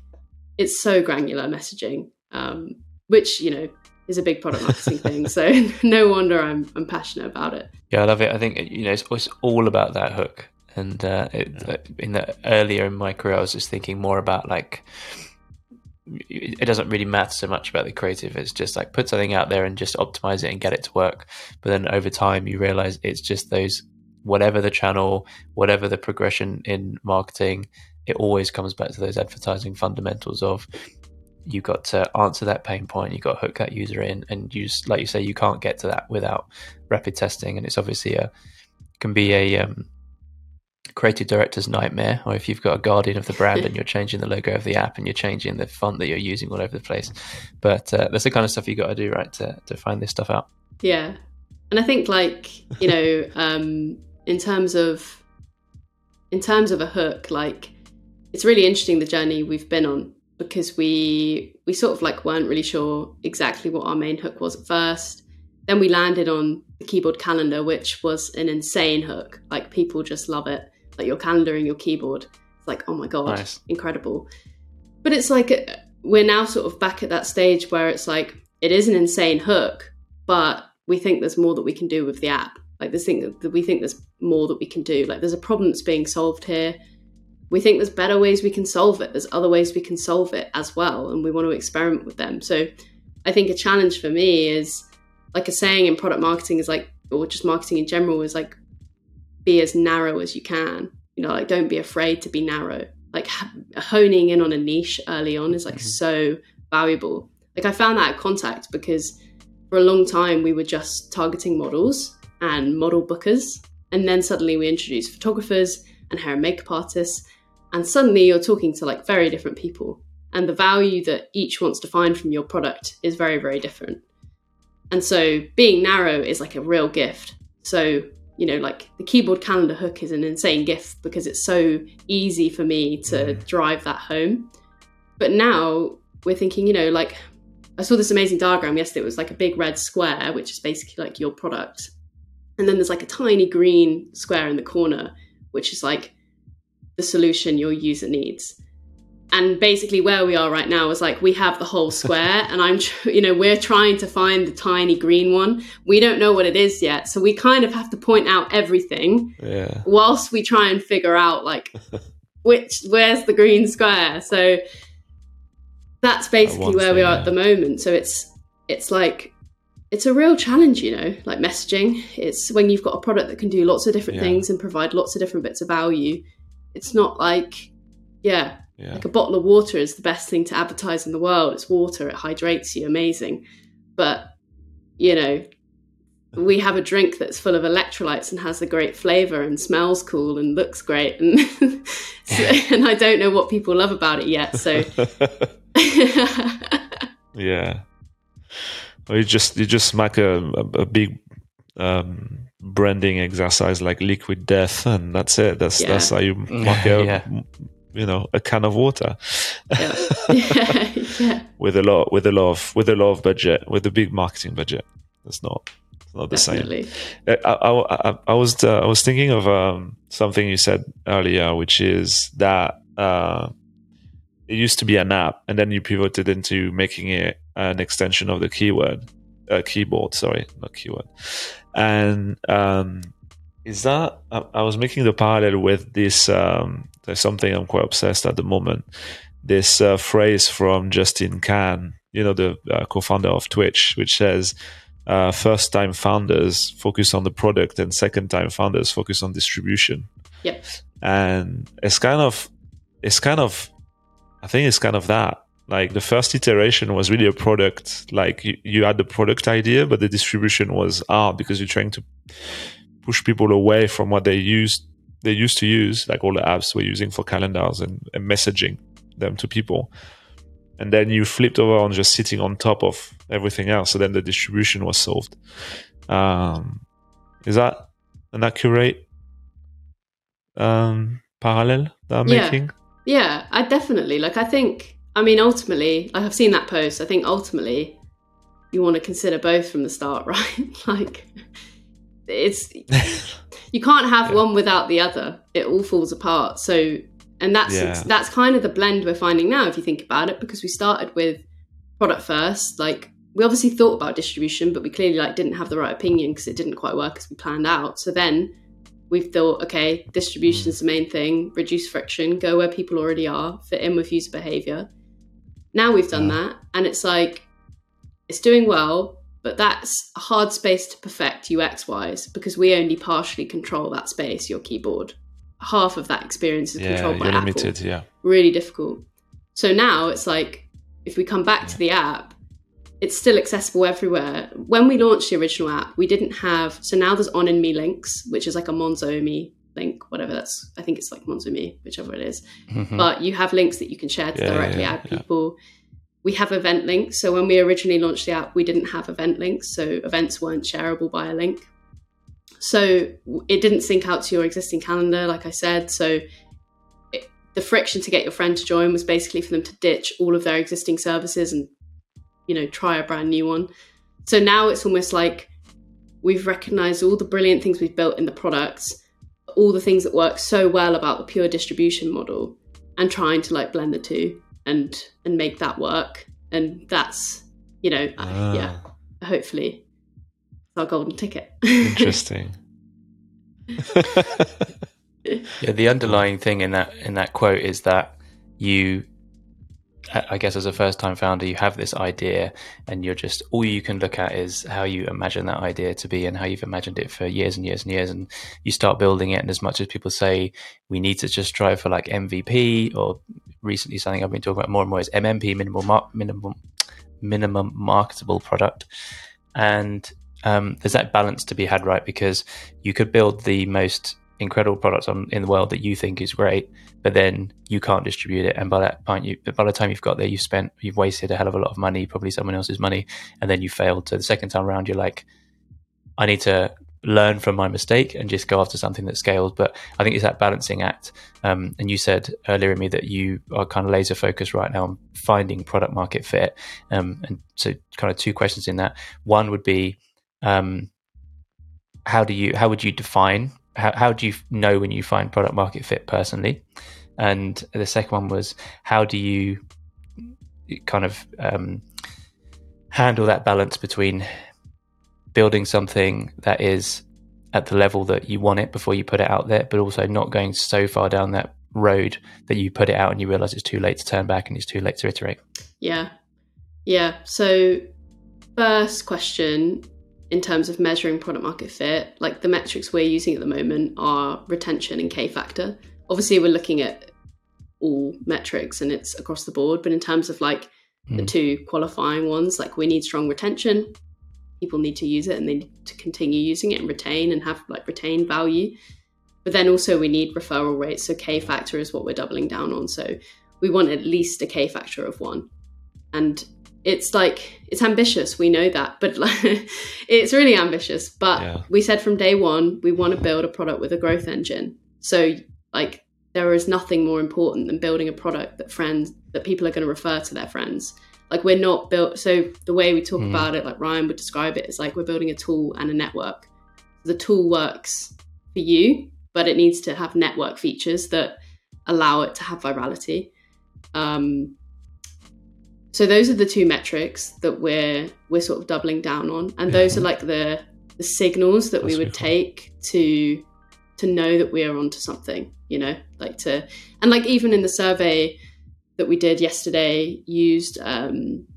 it's so granular messaging, um, which you know is a big product marketing thing. So no wonder I'm I'm passionate about it. Yeah, I love it. I think you know it's, it's all about that hook. And uh, it, yeah. in the earlier in my career, I was just thinking more about like it doesn't really matter so much about the creative. It's just like put something out there and just optimize it and get it to work. But then over time, you realize it's just those whatever the channel, whatever the progression in marketing, it always comes back to those advertising fundamentals of you got to answer that pain point, you got to hook that user in, and you just, like you say, you can't get to that without rapid testing. And it's obviously a can be a um, creative director's nightmare, or if you've got a guardian of the brand and you're changing the logo of the app and you're changing the font that you're using all over the place. But uh, that's the kind of stuff you got to do, right, to to find this stuff out. Yeah, and I think like you know, um, in terms of in terms of a hook, like it's really interesting the journey we've been on because we we sort of like weren't really sure exactly what our main hook was at first. Then we landed on the keyboard calendar, which was an insane hook. Like people just love it. Like your calendar and your keyboard. It's like, oh my god, nice. incredible. But it's like uh, we're now sort of back at that stage where it's like it is an insane hook, but we think there's more that we can do with the app. Like this thing that we think there's more that we can do. Like there's a problem that's being solved here we think there's better ways we can solve it. There's other ways we can solve it as well, and we want to experiment with them. So I think a challenge for me is like a saying in product marketing is like, or just marketing in general is like, be as narrow as you can. You know, like don't be afraid to be narrow. Like honing in on a niche early on is like mm-hmm. so valuable. Like I found that at Contact because for a long time we were just targeting models and model bookers, and then suddenly we introduced photographers and hair and makeup artists and suddenly you're talking to like very different people. And the value that each wants to find from your product is very, very different. And so being narrow is like a real gift. So, you know, like the keyboard calendar hook is an insane gift because it's so easy for me to drive that home. But now we're thinking, you know, like I saw this amazing diagram yesterday. It was like a big red square, which is basically like your product. And then there's like a tiny green square in the corner, which is like the solution your user needs and basically where we are right now is like we have the whole square and i'm you know we're trying to find the tiny green one we don't know what it is yet so we kind of have to point out everything yeah. whilst we try and figure out like which where's the green square so that's basically where we are yeah. at the moment so it's it's like it's a real challenge you know like messaging it's when you've got a product that can do lots of different yeah. things and provide lots of different bits of value it's not like yeah, yeah, like a bottle of water is the best thing to advertise in the world. It's water, it hydrates you, amazing. But you know, we have a drink that's full of electrolytes and has a great flavor and smells cool and looks great and so, and I don't know what people love about it yet. So yeah, well, you just you just make a, a, a big um, branding exercise like liquid death and that's it that's yeah. that's how you mark a yeah. You know a can of water yeah. yeah. with a lot with a lot of with a lot of budget with a big marketing budget that's not not the Definitely. same uh, I, I, I, I was uh, I was thinking of um, something you said earlier which is that uh, it used to be an app and then you pivoted into making it an extension of the keyword uh, keyboard sorry not keyword and um, is that I, I, was making the parallel with this um, there's something i'm quite obsessed at the moment. This uh, phrase from justin kan you know the uh, co-founder of twitch which says uh, first time founders focus on the product and second time founders focus on distribution. Yep. And it's kind of it's kind of i think it's kind of that. Like the first iteration was really a product like you, you had the product idea but the distribution was art because you're trying to push people away from what they used they used to use like all the apps we're using for calendars and, and messaging them to people and then you flipped over on just sitting on top of everything else so then the distribution was solved um, is that an accurate um, parallel that I'm Yeah. making. Yeah, I definitely like. I think. I mean, ultimately, like I've seen that post. I think ultimately, you want to consider both from the start, right? like, it's you can't have Yeah. one without the other. It all falls apart. So, and that's Yeah. that's kind of the blend we're finding now, if you think about it, because we started with product first. Like, we obviously thought about distribution, but we clearly like didn't have the right opinion because it didn't quite work as we planned out. So then we've thought, okay, distribution is mm. the main thing, reduce friction, go where people already are, fit in with user behavior. Now we've done Yeah. that, and it's like it's doing well, but that's a hard space to perfect UX wise because we only partially control that space, your keyboard. Half of that experience is Yeah, controlled by Apple limited. Yeah. really difficult. So now it's like if we come back to the app, it's still accessible everywhere. When we launched the original app, we didn't have so now there's Onin.me links, which is like a Monzo.me link, whatever that's I think it's like Monzo.me, whichever it is. Mhm. But you have links that you can share to Yeah, directly yeah, add yeah. people. We have event links. So when we originally launched the app, we didn't have event links, so events weren't shareable by a link. So it didn't sync out to your existing calendar, like I said. So it, the friction to get your friend to join was basically for them to ditch all of their existing services and you know try a brand new one. So now it's almost like we've recognized all the brilliant things we've built in the products, all the things that work so well about the pure distribution model, and trying to like blend the two and and make that work. And that's you know I- yeah Ah, hopefully our golden ticket. Interesting. Yeah, the underlying thing in that in that quote is that you, I guess, as a first time founder, you have this idea, and you're just all you can look at is how you imagine that idea to be and how you've imagined it for years and years and years, and you start building it. And as much as people say we need to just strive for like MVP, or recently something I've been talking about more and more is MMP, minimal mar- minimum minimum marketable product, and um, there's that balance to be had right because you could build the most incredible products on in the world that you think is great, but then you can't distribute it, and by that point, you by the time you've got there, you've spent you've wasted a hell of a lot of money, probably someone else's money, and then you failed. So the second time around, you're like, I need to learn from my mistake and just go after something that scales. But I think it's that balancing act. Um, and you said earlier Imi that you are kind of laser focused right now on finding product market fit. Um, and so, kind of two questions in that. One would be, um, how do you how would you define how, how do you know when you find product market fit personally and the second one was how do you kind of um, handle that balance between building something that is at the level that you want it before you put it out there but also not going so far down that road that you put it out and you realize it's too late to turn back and it's too late to iterate Yeah. Yeah. So, first question in terms of measuring product market fit, like the metrics we're using at the moment are retention and K factor. Obviously, we're looking at all metrics and it's across the board, but in terms of like the Mm. two qualifying ones, like we need strong retention. People need to use it and they need to continue using it and retain and have like retained value. But then also we need referral rates. So K factor is what we're doubling down on. So we want at least a K factor of one. And it's like it's ambitious, we know that, but like, it's really ambitious. But Yeah. we said from day one we want to build a product with a growth engine. So like there is nothing more important than building a product that friends that people are going to refer to their friends. Like we're not built. So the way we talk Mm. about it, like Ryan would describe it, is like we're building a tool and a network. The tool works for you, but it needs to have network features that allow it to have virality. Um, so those are the two metrics that we're we're sort of doubling down on, and those are like the the signals that we would take to to know that we are onto something. You know, like to and like even in the survey that we did yesterday, used um,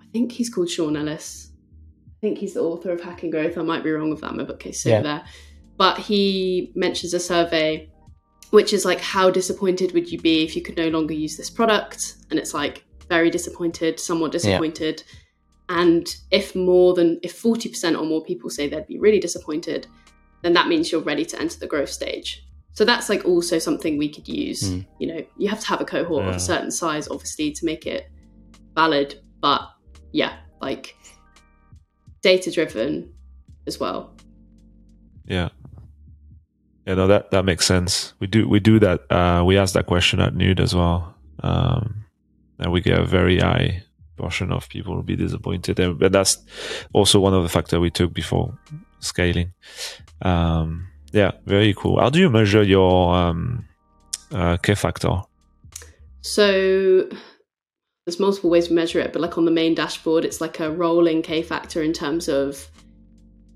I think he's called Sean Ellis. I think he's the author of Hacking Growth. I might be wrong with that. My bookcase over Yeah. there, but he mentions a survey which is like how disappointed would you be if you could no longer use this product and it's like very disappointed somewhat disappointed and if more than if 40% or more people say they'd be really disappointed then that means you're ready to enter the growth stage so that's like also something we could use Mm. you know you have to have a cohort of a certain size obviously to make it valid but yeah like data driven as well Yeah. Yeah, no, that that makes sense. We do we do that. Uh, we ask that question at Nude as well, um, and we get a very high portion of people will be disappointed. And, but that's also one of the factors we took before scaling. Um, yeah, very cool. How do you measure your um, uh, K factor? So there's multiple ways to measure it, but like on the main dashboard, it's like a rolling K factor in terms of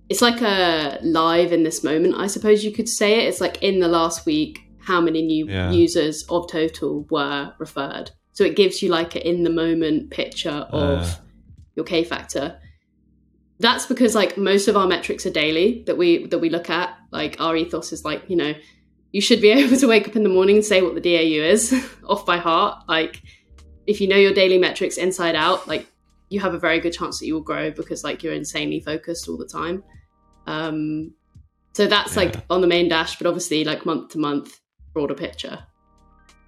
it's like a live in this moment, I suppose you could say it. It's like in the last week, how many new Yeah. users of total were referred. So it gives you like an in the moment picture of Uh. your K factor. That's because like most of our metrics are daily that we that we look at. Like our ethos is like, you know, you should be able to wake up in the morning and say what the DAU is off by heart. Like if you know your daily metrics inside out, like you have a very good chance that you will grow because like you're insanely focused all the time. Um, so that's like on the main dash, but obviously like month to month, broader picture.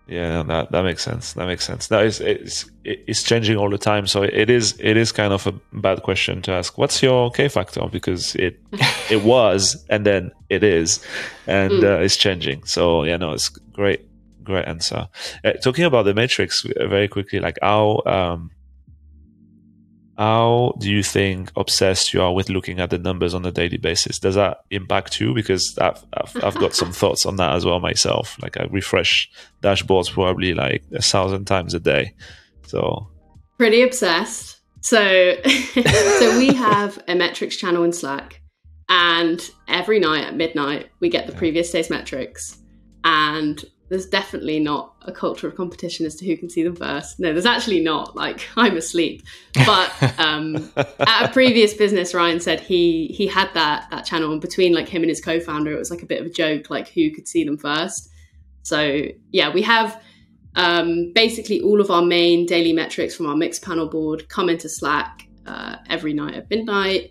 Yeah, that that makes sense. That makes sense. That is it's it's changing all the time. So it is it is kind of a bad question to ask. What's your K factor? Because it it was and then it is, and Mm. uh, it's changing. So yeah, no, it's great, great answer. Uh, talking about the matrix uh, very quickly, like how um how do you think obsessed you are with looking at the numbers on a daily basis? Does that impact you? Because I've, I've, I've got some thoughts on that as well myself. Like I refresh dashboards probably like a thousand times a day. So Pretty obsessed. So, so we have a metrics channel in Slack, and every night at midnight we get the Yeah. previous day's metrics, and there's definitely not a culture of competition as to who can see them first. No, there's actually not. Like I'm asleep, but um, at a previous business, Ryan said he he had that that channel, and between like him and his co-founder, it was like a bit of a joke, like who could see them first. So yeah, we have um, basically all of our main daily metrics from our Mixpanel board come into Slack uh, every night at midnight.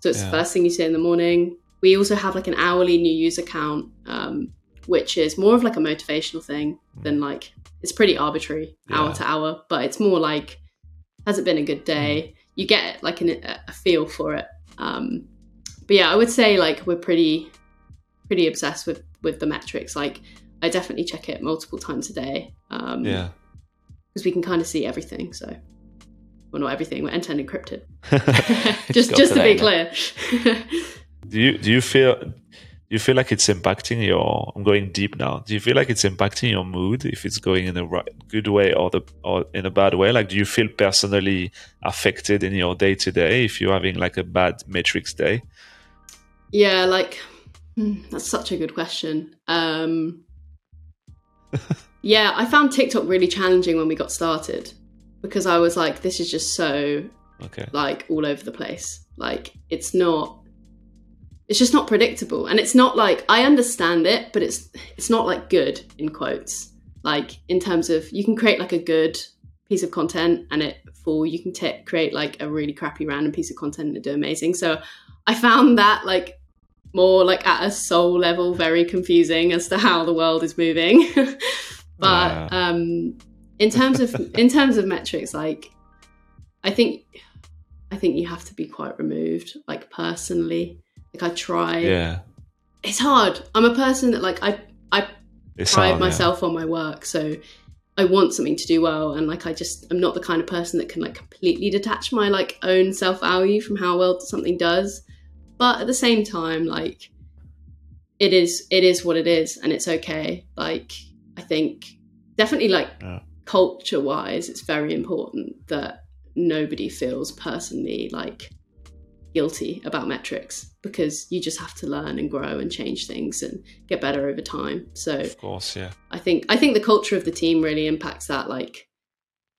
So it's Yeah. the first thing you see in the morning. We also have like an hourly new user count, um, which is more of like a motivational thing than like it's pretty arbitrary hour Yeah. to hour, but it's more like has it been a good day? You get like an, a feel for it. Um, but yeah, I would say like we're pretty pretty obsessed with with the metrics. Like I definitely check it multiple times a day. Um, yeah. because we can kind of see everything. So, well, not everything. We're end to end encrypted. Just just to be clear. do you do you feel you feel like it's impacting your i'm going deep now do you feel like it's impacting your mood if it's going in a right, good way or the or in a bad way like do you feel personally affected in your day to day if you're having like a bad matrix day yeah, like hmm, that's such a good question. Um, yeah, I found TikTok really challenging when we got started because I was like, this is just so okay like all over the place. Like it's not it's just not predictable. And it's not like I understand it, but it's it's not like good in quotes. Like in terms of you can create like a good piece of content and it fall you can t- create like a really crappy random piece of content and it do amazing. So I found that like more like at a soul level very confusing as to how the world is moving. but Yeah. um in terms of in terms of metrics like I think I think you have to be quite removed, like personally. Like I try. yeah It's hard. I'm a person that like I I it's pride hard, yeah. myself on my work, so I want something to do well, and like I just I'm not the kind of person that can like completely detach my like own self value from how well something does. But at the same time, like it is it is what it is, and it's okay. Like I think definitely like Yeah. culture wise, it's very important that nobody feels personally like guilty about metrics because you just have to learn and grow and change things and get better over time. So of course yeah I think I think the culture of the team really impacts that. Like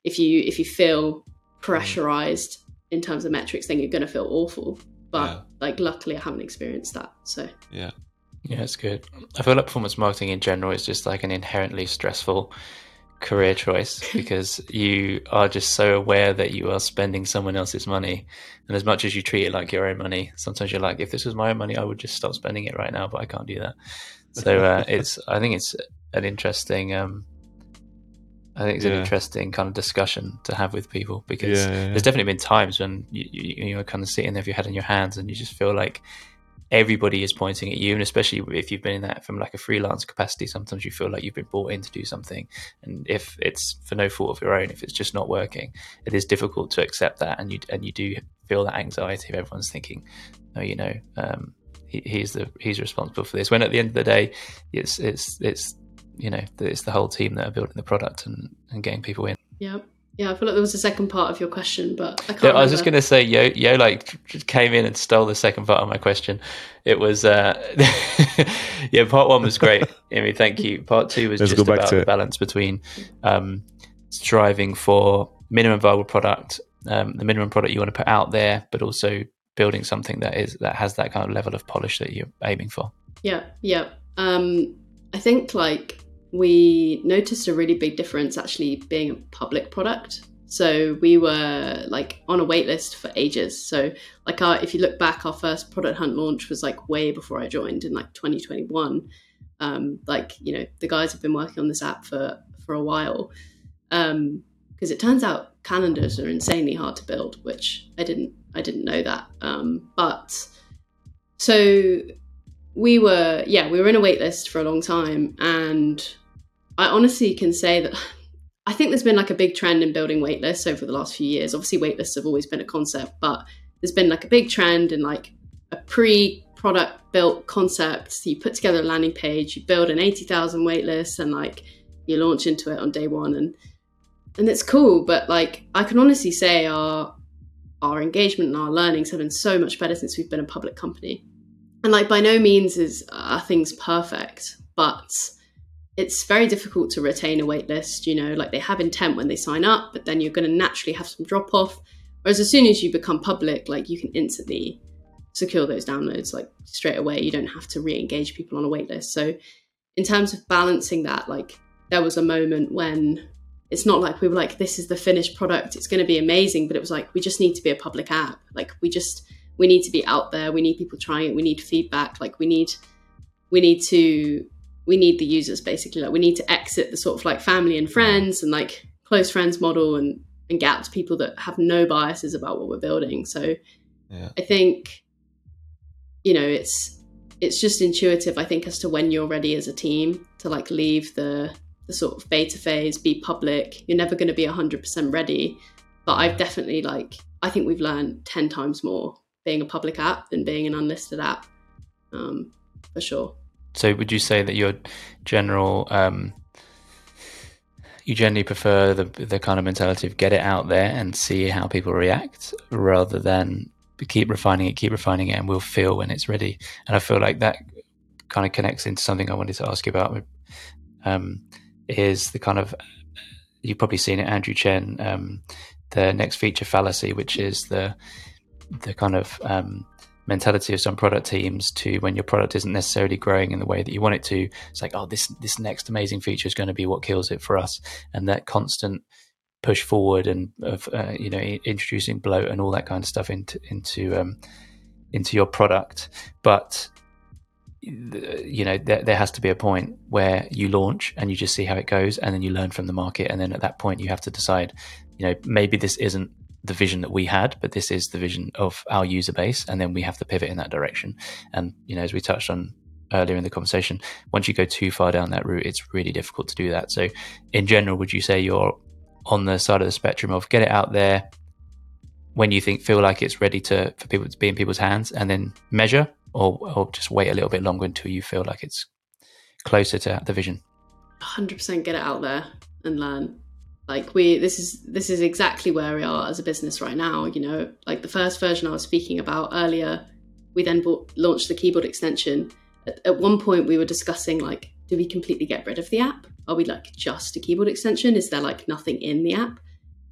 if you if you feel pressurized in terms of metrics, then you're going to feel awful. But Yeah. like luckily, I haven't experienced that. So yeah Yeah, it's good. I feel like performance marketing in general is just like an inherently stressful career choice because you are just so aware that you are spending someone else's money. And as much as you treat it like your own money, sometimes you're like, if this was my own money, I would just stop spending it right now, but I can't do that. So uh, it's, I think it's an interesting, um, I think it's an interesting kind of discussion to have with people because Yeah, yeah, yeah. there's definitely been times when you, you, you're kind of sitting there with your head in your hands and you just feel like everybody is pointing at you and especially if you've been in that from like a freelance capacity sometimes you feel like you've been brought in to do something. And if it's for no fault of your own if it's just not working it is difficult to accept that and you and you do feel that anxiety of everyone's thinking oh you know um, he, he's the he's responsible for this. When at the end of the day it's it's it's you know it's the whole team that are building the product and and getting people in. Yep yeah, I feel like there was a second part of your question, but I can't. Yeah, I was just going to say, Yo, Yo, like came in and stole the second part of my question. It was, uh, yeah, part one was great. Amy, thank you. Part two was Let's just about the it. balance between um, striving for minimum viable product, um, the minimum product you want to put out there, but also building something that is that has that kind of level of polish that you're aiming for. Yeah, yeah. Um, I think like we noticed a really big difference actually being a public product. So we were like on a waitlist for ages. So like our, if you look back, our first product hunt launch was like way before I joined in like 2021. Um, like you know the guys have been working on this app for for a while because um, it turns out calendars are insanely hard to build, which I didn't I didn't know that. Um, but so we were yeah we were in a waitlist for a long time and I honestly can say that I think there's been like a big trend in building waitlists over the last few years. Obviously, waitlists have always been a concept, but there's been like a big trend in like a pre product built concept. So you put together a landing page, you build an 80,000 waitlist, and like you launch into it on day one. And and it's cool, but like I can honestly say our our engagement and our learnings have been so much better since we've been a public company. And like by no means is are things perfect, but it's very difficult to retain a wait list. You know, like they have intent when they sign up, but then you're going to naturally have some drop off. Whereas as soon as you become public, like you can instantly secure those downloads like straight away. You don't have to re engage people on a wait list. So, in terms of balancing that, like there was a moment when it's not like we were like, this is the finished product, it's going to be amazing, but it was like, we just need to be a public app. Like, we just, we need to be out there. We need people trying it. We need feedback. Like, we need, we need to we need the users basically. Like we need to exit the sort of like family and friends and like close friends model and and get out to people that have no biases about what we're building. So yeah. i think you know it's it's just intuitive i think as to when you're ready as a team to like leave the the sort of beta phase be public. You're never going to be 100% ready but i've definitely like i think we've learned 10 times more being a public app than being an unlisted app um, for sure so would you say that your general um, you generally prefer the the kind of mentality of get it out there and see how people react rather than keep refining it, keep refining it, and we'll feel when it's ready. And I feel like that kind of connects into something I wanted to ask you about. Um, is the kind of you've probably seen it, Andrew Chen, um, the next feature fallacy, which is the the kind of um, mentality of some product teams to when your product isn't necessarily growing in the way that you want it to. It's like oh this this next amazing feature is going to be what kills it for us. And that constant push forward and of uh, you know introducing bloat and all that kind of stuff into into um, into your product. But you know there, there has to be a point where you launch and you just see how it goes and then you learn from the market. And then at that point you have to decide you know maybe this isn't the vision that we had, but this is the vision of our user base, and then we have to pivot in that direction. And you know, as we touched on earlier in the conversation, once you go too far down that route, it's really difficult to do that. So, in general, would you say you're on the side of the spectrum of get it out there when you think feel like it's ready to for people to be in people's hands, and then measure, or or just wait a little bit longer until you feel like it's closer to the vision? 100% get it out there and learn like we this is this is exactly where we are as a business right now you know? Like the first version i was speaking about earlier we then bought, launched the keyboard extension. At, at, one point we were discussing like do we completely get rid of the app? Are we like just a keyboard extension? Is there like nothing in the app?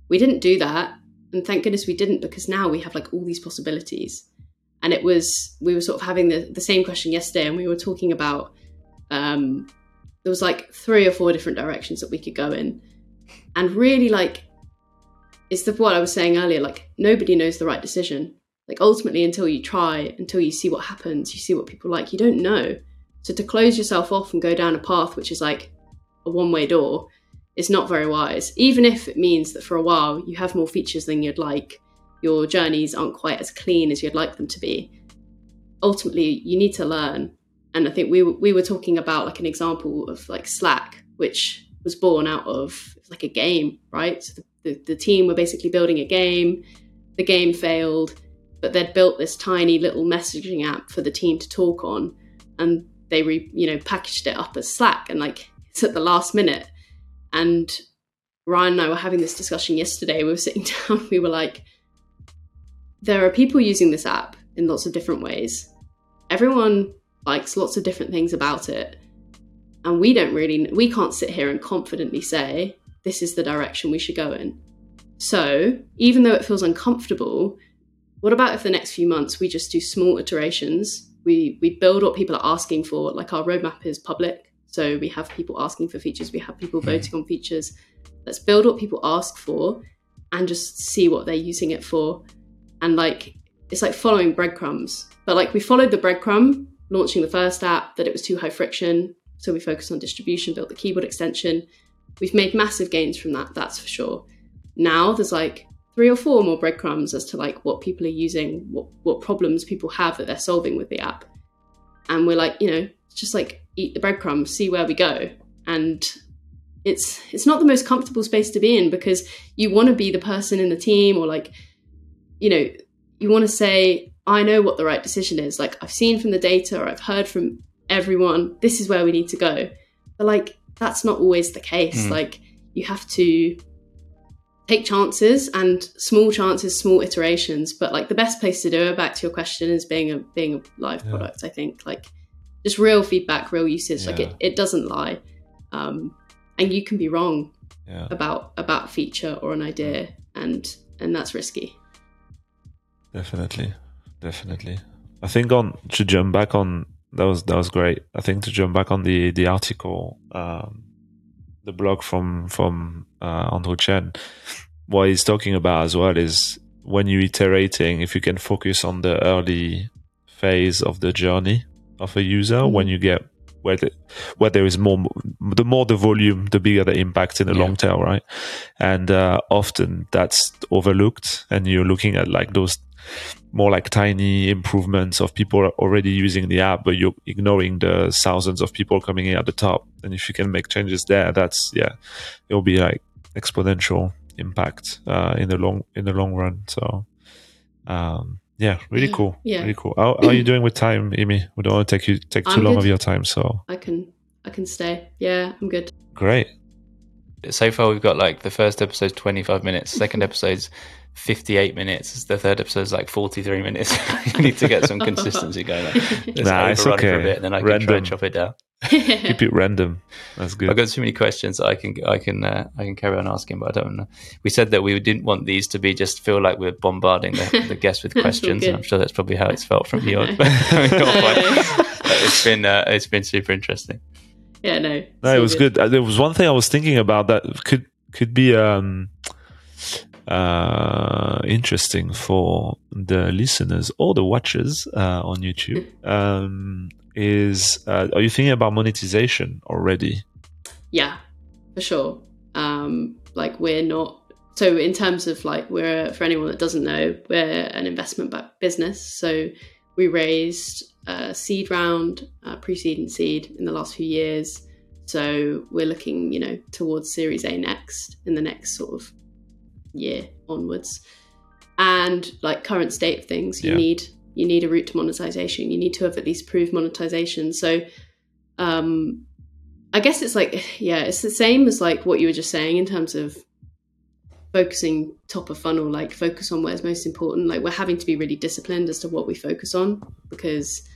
We didn't do that and thank goodness we didn't because now we have like all these possibilities. And it was we were sort of having the, the same question yesterday and we were talking about um there was like three or four different directions that we could go in and really like it's the what I was saying earlier, like nobody knows the right decision. Like ultimately until you try, until you see what happens, you see what people like, you don't know. So to close yourself off and go down a path which is like a one-way door is not very wise. Even if it means that for a while you have more features than you'd like, your journeys aren't quite as clean as you'd like them to be. ultimately you need to learn. And I think we we were talking about like an example of like Slack, which was born out of like a game, right? So the, the, the team were basically building a game. The game failed, but they'd built this tiny little messaging app for the team to talk on, and they re, you know packaged it up as Slack, and like it's at the last minute. And Ryan and I were having this discussion yesterday. We were sitting down. We were like, there are people using this app in lots of different ways. Everyone likes lots of different things about it and we don't really we can't sit here and confidently say this is the direction we should go in. So even though it feels uncomfortable what about if the next few months we just do small iterations? We we build what people are asking for like our roadmap is public. So we have people asking for features we have people mm. voting on features. Let's build what people ask for and just see what they're using it for. And like it's like following breadcrumbs. But like we followed the breadcrumb launching the first app that it was too high friction. So we focused on distribution, built the keyboard extension. We've made massive gains from that, that's for sure. Now there's like three or four more breadcrumbs as to like what people are using, what, what problems people have that they're solving with the app. And we're like, you know, just like eat the breadcrumbs, see where we go. And it's it's not the most comfortable space to be in because you want to be the person in the team or like, you know, you want to say, I know what the right decision is. Like I've seen from the data or I've heard from everyone, this is where we need to go. But like, that's not always the case. Mm. Like, you have to take chances and small chances, small iterations. But like, the best place to do it, back to your question, is being a being a live yeah. product. I think like just real feedback, real usage. Yeah. Like it, it doesn't lie, um, and you can be wrong yeah. about about feature or an idea, and and that's risky. Definitely, definitely. I think on to jump back on that was that was great. I think to jump back on the the article, um, the blog from from uh, Andrew Chen, what he's talking about as well is when you're iterating, if you can focus on the early phase of the journey of a user, mm-hmm. when you get where the, where there is more, the more the volume, the bigger the impact in the yeah. long tail, right? And uh, often that's overlooked, and you're looking at like those more like tiny improvements of people already using the app, but you're ignoring the thousands of people coming in at the top. And if you can make changes there, that's yeah, it'll be like exponential impact uh, in the long in the long run. So um, yeah, really cool. Yeah, really cool. How, how, are you doing with time, Imi? We don't want to take you take too I'm long good. of your time, so I can I can stay. Yeah, I'm good. Great. So far, we've got like the first episode's 25 minutes, second episode's 58 minutes. The third episode is like 43 minutes. you need to get some consistency going. Let's nah, it's okay. For a bit, and then I can try and chop it down. Keep it random. That's good. I've got too many questions I can I can uh, I can carry on asking, but I don't know. We said that we didn't want these to be just feel like we're bombarding the, the guests with questions. I'm sure that's probably how it's felt from you. But it's been uh, it's been super interesting. Yeah, no. No, it was good. good. Uh, there was one thing I was thinking about that could could be um uh, interesting for the listeners or the watchers uh, on YouTube um, is uh, are you thinking about monetization already? Yeah, for sure. Um, like we're not. So in terms of like we're for anyone that doesn't know, we're an investment backed business. So we raised a seed round, pre-seed and seed in the last few years. So we're looking, you know, towards Series A next in the next sort of year onwards. And like current state of things, you yeah. need you need a route to monetization. You need to have at least proved monetization. So um I guess it's like yeah, it's the same as like what you were just saying in terms of focusing top of funnel, like focus on where's most important. Like we're having to be really disciplined as to what we focus on because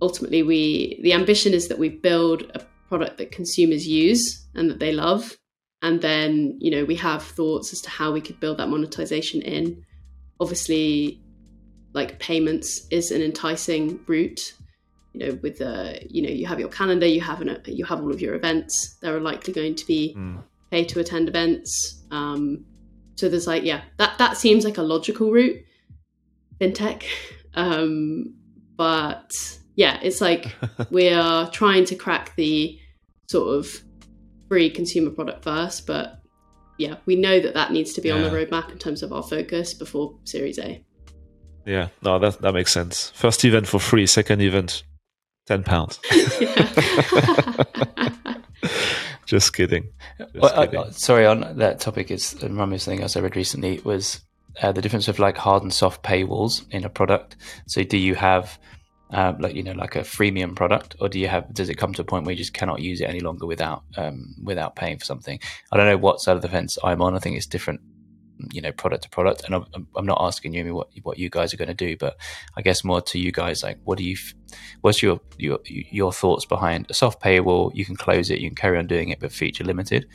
ultimately we the ambition is that we build a product that consumers use and that they love and then you know we have thoughts as to how we could build that monetization in. Obviously like payments is an enticing route you know with the you know you have your calendar you have an you have all of your events there are likely going to be mm. pay to attend events. Um so there's like yeah that that seems like a logical route. Fintech um but yeah it's like we are trying to crack the sort of free consumer product first, but yeah, we know that that needs to be yeah. on the roadmap in terms of our focus before Series A. Yeah, no, that that makes sense. First event for free, second event, ten pounds. Just kidding. Just Well, kidding. uh, sorry, on that topic, is remind me of something else I read recently was uh, the difference of like hard and soft paywalls in a product. So, do you have um, like you know like a freemium product, or do you have does it come to a point where you just cannot use it any longer without um, without paying for something? I don't know what side of the fence I'm on. I think it's different, you know, product to product. And I'm, I'm not asking you what what you guys are going to do, but I guess more to you guys, like what do you, what's your your your thoughts behind a soft paywall? You can close it, you can carry on doing it, but feature limited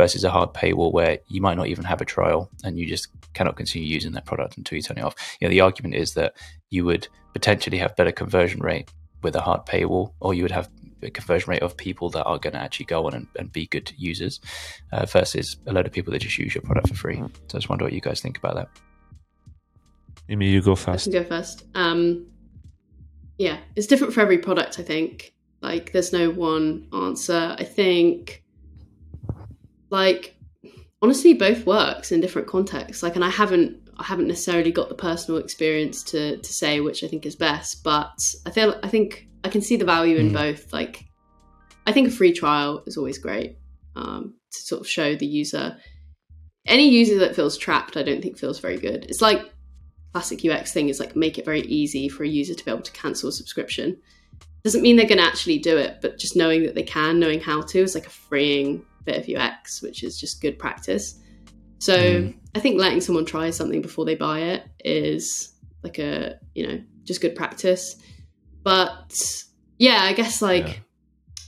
versus a hard paywall where you might not even have a trial and you just cannot continue using that product until you turn it off. You know, the argument is that you would potentially have better conversion rate with a hard paywall, or you would have a conversion rate of people that are going to actually go on and, and be good users uh, versus a load of people that just use your product for free. So I just wonder what you guys think about that. Imi, you go I first. can go first. Um, yeah, it's different for every product. I think like there's no one answer. I think like honestly, both works in different contexts. Like, and I haven't I haven't necessarily got the personal experience to to say which I think is best, but I feel I think I can see the value in Mm. both. Like, I think a free trial is always great um, to sort of show the user. Any user that feels trapped, I don't think feels very good. It's like classic UX thing is like make it very easy for a user to be able to cancel a subscription. Doesn't mean they're going to actually do it, but just knowing that they can, knowing how to, is like a freeing bit of UX, which is just good practice. So Mm. I think letting someone try something before they buy it is like a you know just good practice. But yeah, I guess like Yeah.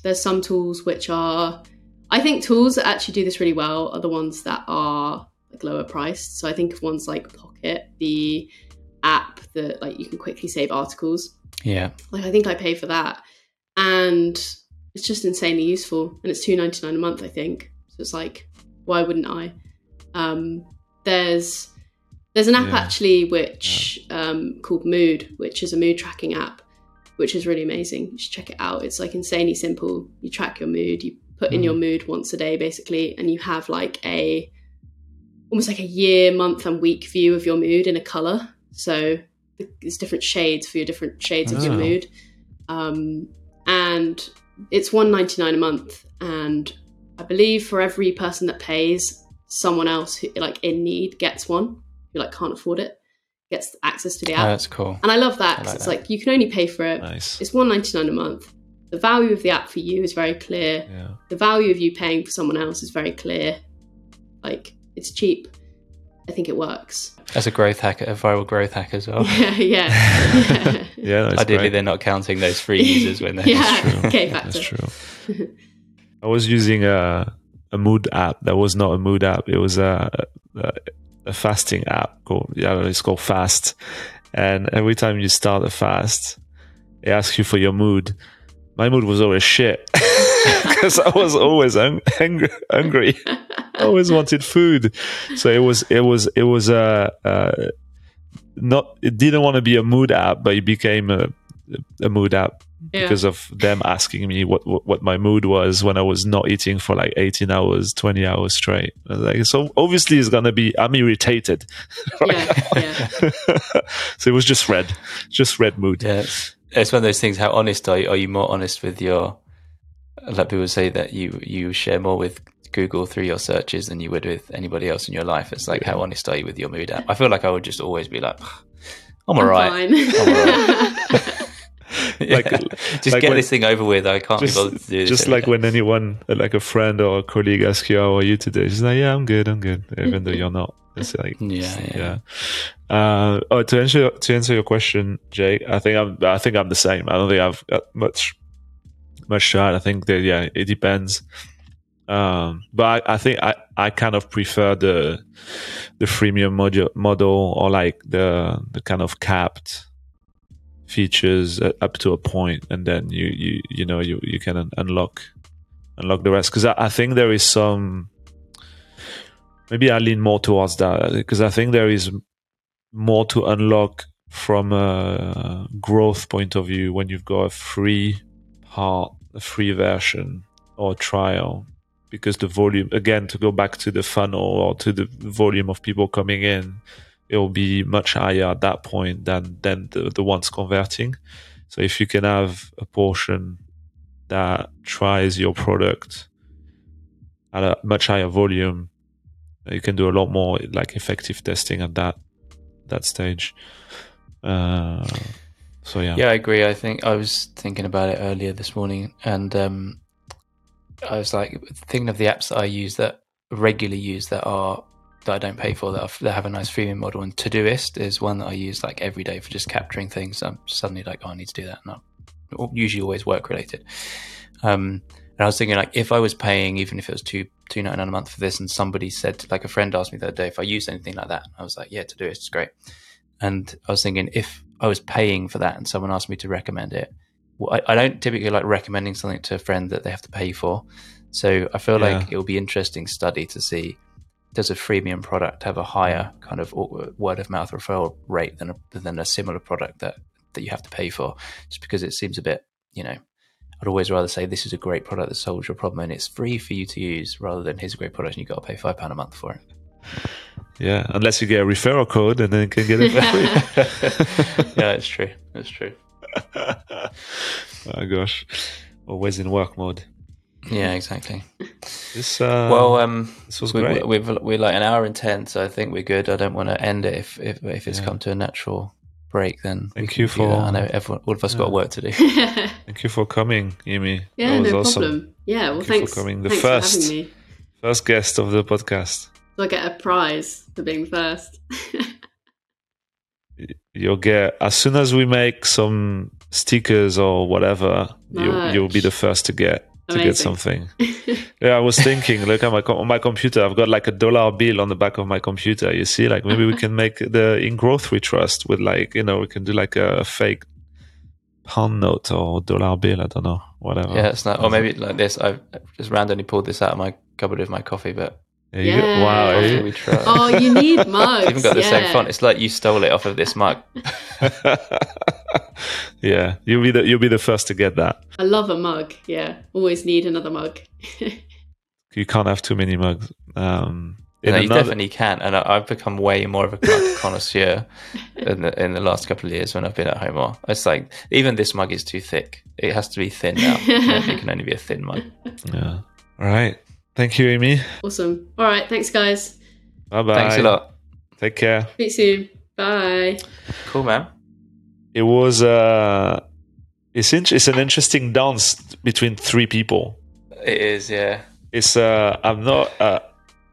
there's some tools which are I think tools that actually do this really well are the ones that are like lower priced. So I think of ones like Pocket, the app that like you can quickly save articles. Yeah. Like I think I pay for that, and it's just insanely useful. And it's two ninety nine a month, I think. So it's like, why wouldn't I? Um, there's there's an app Yeah. actually which um, called Mood, which is a mood tracking app, which is really amazing. You should check it out. It's like insanely simple. You track your mood. You put in Mm. your mood once a day, basically, and you have like a almost like a year, month, and week view of your mood in a color. So there's different shades for your different shades of your Oh. mood. Um, and it's one ninety nine a month, and I believe for every person that pays, someone else who like in need gets one who like can't afford it gets access to the Oh, app. that's cool. and I love that I 'cause like it's that. like you can only pay for it. Nice. It's one ninety nine a month. The value of the app for you is very clear. Yeah. The value of you paying for someone else is very clear. Like it's cheap. I think it works. As a growth hack, a viral growth hack as well. Yeah, yeah. Yeah, that's Ideally, great. they're not counting those free users when they're Yeah. true. Okay, That's true. I was using a a mood app that was not a mood app. It was a a, a fasting app called yeah, it's called Fast. And every time you start a fast, it asks you for your mood. My mood was always shit because I was always hung- hungry. hungry. I always wanted food, so it was it was it was a uh, uh, not. It didn't want to be a mood app, but it became a a mood app Yeah. because of them asking me what, what what my mood was when I was not eating for like 18 hours, 20 hours straight. I was like, so obviously it's gonna be I'm irritated. yeah, yeah. so it was just red, just red mood. Yeah, it's, it's one of those things. How honest are you? Are you more honest with your? Like people say that you you share more with Google through your searches than you would with anybody else in your life. It's like how honest are you with your mood app? I feel like I would just always be like, I'm alright. Fine. Yeah. Like- just like get when- this thing over with. I can't Just, be bothered to do this. just like day. when anyone, like a friend or a colleague, asks you, "How are you today?" She's like, "Yeah, I'm good, I'm good," even though you're not. It's like, Yeah, yeah. yeah. Uh, oh, to answer to answer your question, Jake, I think I'm I think I'm the same. I don't think I've got much much add. I think that yeah, it depends. Um, but I, I think I, I kind of prefer the the freemium module model or like the the kind of capped features up to a point, and then you you you know you you can unlock unlock the rest because I, I think there is some maybe I lean more towards that because I think there is more to unlock from a growth point of view when you've got a free a free version or trial. Because the volume, again, to go back to the funnel or to the volume of people coming in, it'll be much higher at that point than than the, the ones converting. So if you can have a portion that tries your product at a much higher volume, you can do a lot more like effective testing at that that stage. Uh, so yeah, Yeah, I agree. I think I was thinking about it earlier this morning, and um, I was like thinking of the apps that I use that regularly use that are that I don't pay for that, are, that have a nice freemium model. And Todoist is one that I use like every day for just capturing things. I'm suddenly like, oh, I need to do that. Usually always work related. Um, and I was thinking like if I was paying, even if it was two two ninety nine a month for this, and somebody said like a friend asked me the other day if I used anything like that, I was like, yeah, Todoist is great. And I was thinking if I was paying for that and someone asked me to recommend it, well, I, I don't typically like recommending something to a friend that they have to pay for. So I feel Yeah. like it will be interesting study to see does a freemium product have a higher kind of word of mouth referral rate than a, than a similar product that that you have to pay for? Just because it seems a bit, you know, I'd always rather say this is a great product that solves your problem and it's free for you to use rather than here's a great product and you've got to pay five pound a month for it. Yeah. Unless you get a referral code and then you can get it for free. yeah, it's true. It's true. oh gosh, always in work mode. Yeah, exactly. This uh, well, um, this was we, great. we've we're like an hour and ten, so I think we're good. I don't want to end it if if, if it's Yeah. come to a natural break. Then Thank you for- that. I know everyone, all of us got work to do. Thank you for coming, Imi. that was no awesome. problem. Yeah, well, Thank you for coming. The thanks first. for having me. First guest of the podcast. So I get a prize for being first. You'll get as soon as we make some stickers or whatever. You you'll be the first to get to get something. Yeah, I was thinking. Look at my com- on my computer. I've got like a dollar bill on the back of my computer. You see, like maybe we uh-huh. can make the in growth we trust with like you know we can do like a fake pound note or dollar bill. I don't know, whatever. yeah, it's not. Or uh-huh. maybe like this. I just randomly pulled this out of my cupboard with my coffee, but There you go. Wow. Yeah. after eh? we try. oh, you need mugs. It's even got the same font. It's like you stole it off of this mug. yeah, you'll be the you'll be the first to get that. I love a mug. Yeah, always need another mug. You can't have too many mugs. Um, You, in know, you another- definitely can, and I, I've become way more of a connoisseur in the in the last couple of years when I've been at home. More, it's like even this mug is too thick; it has to be thin now. it can only be a thin mug. Yeah. All right. Thank you, Imi. awesome. All right, thanks, guys. Bye bye. Thanks a lot. Take care. Speak soon. Bye. Cool, man. It was uh, it's in- it's an interesting dance between three people. It is, yeah. It's uh, I'm not uh,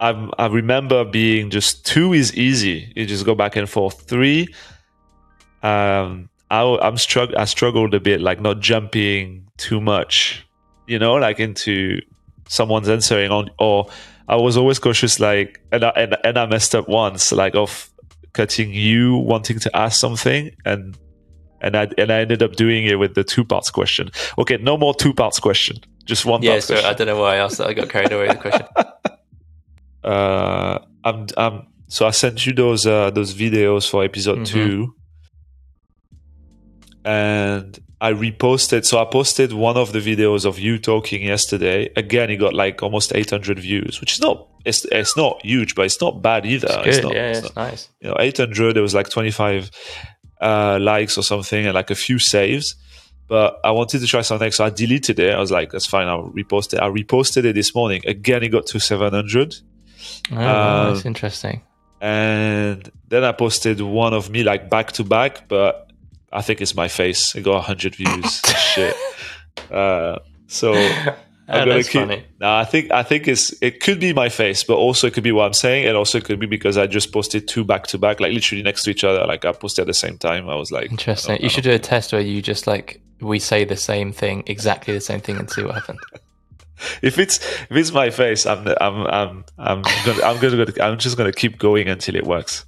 I'm I remember being just two is easy. You just go back and forth. Three, um, I I'm strugg I struggled a bit, like not jumping too much, you know, like into someone's answering on or I was always cautious, like, and I, and, and I messed up once, like of cutting you wanting to ask something, and and I and I ended up doing it with the two parts question. Okay, no more two parts question, just one Yeah, part so question. I don't know why I asked that. I got carried away with the question. uh, I'm, I'm, so I sent you those uh, those videos for episode Mhm. two, and I reposted. So I posted one of the videos of you talking yesterday. Again, it got like almost 800 views, which is not it's it's not huge, but it's not bad either. It's good. not, yeah, it's it's not- nice. you know 800 there was like 25 uh likes or something and like a few saves but i wanted to try something so i deleted it i was like that's fine i'll repost it i reposted it this morning again it got to 700 Oh, Um, that's interesting. and then i posted one of me like back to back but i think it's my face it got 100 views shit uh so Oh, gonna keep- funny. no, I think I think it's it could be my face, but also it could be what I'm saying, and also it could be because I just posted two back to back, like literally next to each other. Like I posted at the same time. I was like, Interesting. Don't- You should don't- do a test where you just like we say the same thing, exactly the same thing, and see what happens. If it's if it's my face, I'm I'm I'm I'm gonna I'm gonna I'm just gonna keep going until it works.